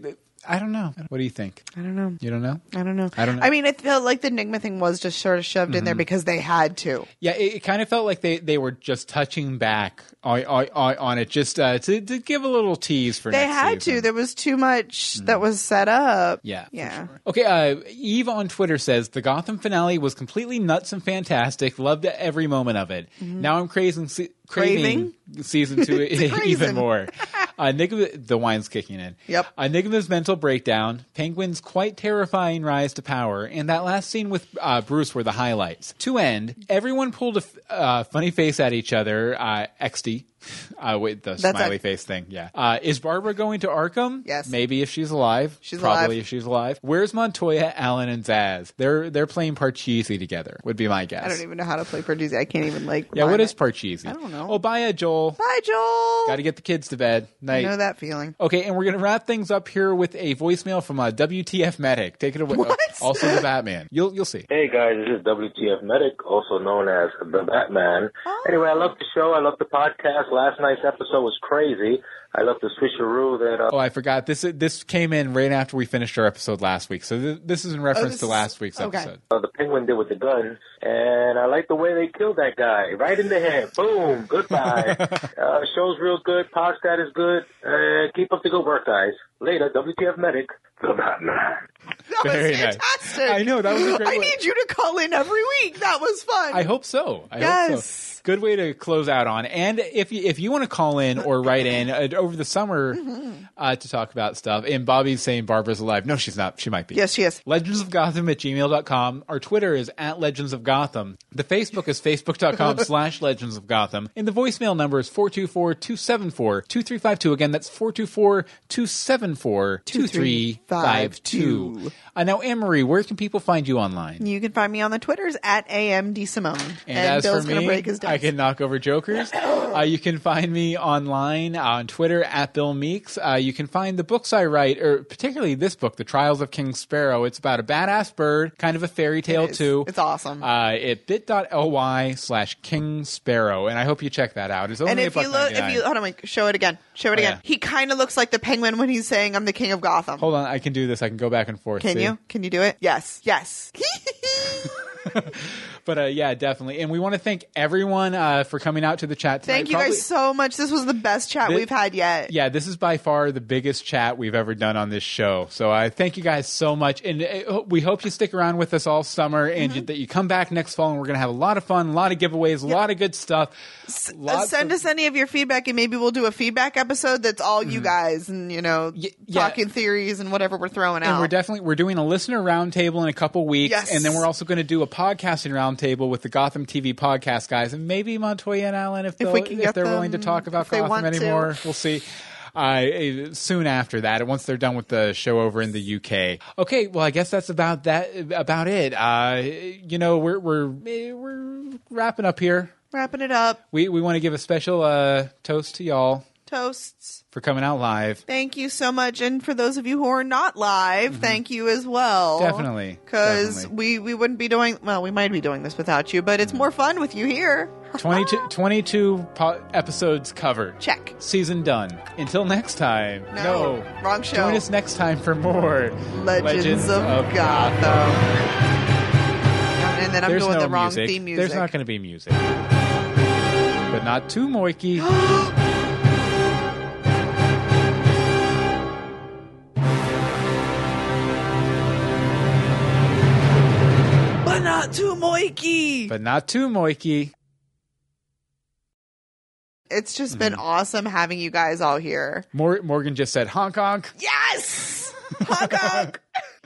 I, don't know. What do you think? I don't know. You don't know? I don't know. I don't know. Mm-hmm. I mean, I felt like the Enigma thing was just sort of shoved in there because they had to. Yeah, it, it kind of felt like they, they were just touching back on, on, on it, just uh, to, to give a little tease for They next had season. to. There was too much that was set up. Yeah. for Yeah. sure. Okay. Uh, Eve on Twitter says the Gotham finale was completely nuts and fantastic. Loved every moment of it. Now I'm crazing, se- craving, season two even crazing. more. Enigma, the wine's kicking in. Yep. Enigma's mental breakdown, Penguin's quite terrifying rise to power, and that last scene with uh, Bruce were the highlights. To end, everyone pulled a f- uh, funny face at each other. Uh, XD. Uh, wait, the That's smiley a- face thing. Yeah. Uh, is Barbara going to Arkham? Yes. Maybe if she's alive. She's Probably alive. if she's alive. Where's Montoya, Allen, and Zsasz? They're they're playing Parcheesi together. Would be my guess. I don't even know how to play Parcheesi. I can't even like. Yeah, rhyme what is. Parcheesi? I don't know. Oh, bye, Joel. Bye, Joel. Got to get the kids to bed. I Night. know that feeling. Okay, and we're going to wrap things up here with a voicemail from a WTF medic. Take it away. What? Also the Batman. You'll you'll see. Hey guys, this is WTF Medic, also known as the Batman. Anyway, I love the show. I love the podcast. Last night's episode was crazy. I love the switcheroo that uh, Oh, I forgot. This this came in right after we finished our episode last week. So th- this is in reference Oh, this to last week's okay. episode. uh, the penguin did with the gun, and I like the way they killed that guy right in the head. Boom, goodbye. uh, show's real good. Podcast is good. Uh, keep up the good work, guys. Later, WTF Medic, the Batman. That was Very nice. fantastic. I know, that was a great I one. need you to call in every week. That was fun. I hope so. I hope Yes. so. Good way to close out on. And if you, if you want to call in or write in uh, over the summer Mm-hmm. uh, to talk about stuff, and Bobby's saying Barbara's alive. No, she's not. She might be. Yes, she is. Legends of Gotham at gmail.com. Our Twitter is at Legends of Gotham. The Facebook is facebook.com slash Legends of Gotham. And the voicemail number is 424 274 2352. Again, that's 424 274 2352. Uh, now, Anne Marie, where can people find you online? You can find me on the Twitters at AMD Simone. And, And, as Bill's for me, break his. I can knock over jokers. uh, you can find me online on Twitter at Bill Meeks. Uh, you can find the books I write, or particularly this book, The Trials of King Sparrow. It's about a badass bird, kind of a fairy tale It too. It's awesome. Uh, at bit.ly slash King Sparrow, and I hope you check that out. It's only and if you look, if you hold on, wait, show it again. Show it Oh, again. yeah. He kind of looks like the penguin when he's saying, "I'm the king of Gotham." hold on, I can do this. I can go back and forth. Can see? you? Can you do it? Yes. Yes. But uh, yeah, definitely. And we want to thank everyone uh, for coming out to the chat tonight. Thank you Probably- guys so much. This was the best chat Thi- we've had yet. Yeah, this is by far the biggest chat we've ever done on this show. So I thank you guys so much, and uh, we hope you stick around with us all summer, and Mm-hmm. you, that you come back next fall, and we're gonna have a lot of fun, a lot of giveaways, a lot of good stuff. Uh, send of- us any of your feedback, and maybe we'll do a feedback episode that's all you guys, and you know, Mm-hmm. Y- yeah. talking theories and whatever we're throwing And out. And we're definitely we're doing a listener roundtable in a couple weeks, Yes. and then we're also going to do a podcasting roundtable with the Gotham TV podcast guys, and maybe Montoya and Allen if, If they'll- we can if they're willing to talk about Gotham want to. anymore. We'll see. Uh, soon after that, once they're done with the show over in the UK. Okay, well, I guess that's about that about it. Uh, you know, we're we're we're wrapping up here. Wrapping it up. We we want to give a special uh, toast to y'all Toasts. for coming out live. Thank you so much, and for those of you who are not live, thank you as well. Mm-hmm. Definitely, because we we wouldn't be doing well. We might be doing this without you, but it's more fun with you here. 22, 22 po- episodes covered. Check. Season done. Until next time. No, wrong show. Join us next time for more Legends, of, Gotham. And then I'm There's doing no the wrong music. theme music. There's not going to be music. But not too moiky. not too moiky. but not too moiky. It's just been Mm-hmm. awesome having you guys all here. Mor- Morgan just said honk honk. Yes, honk honk.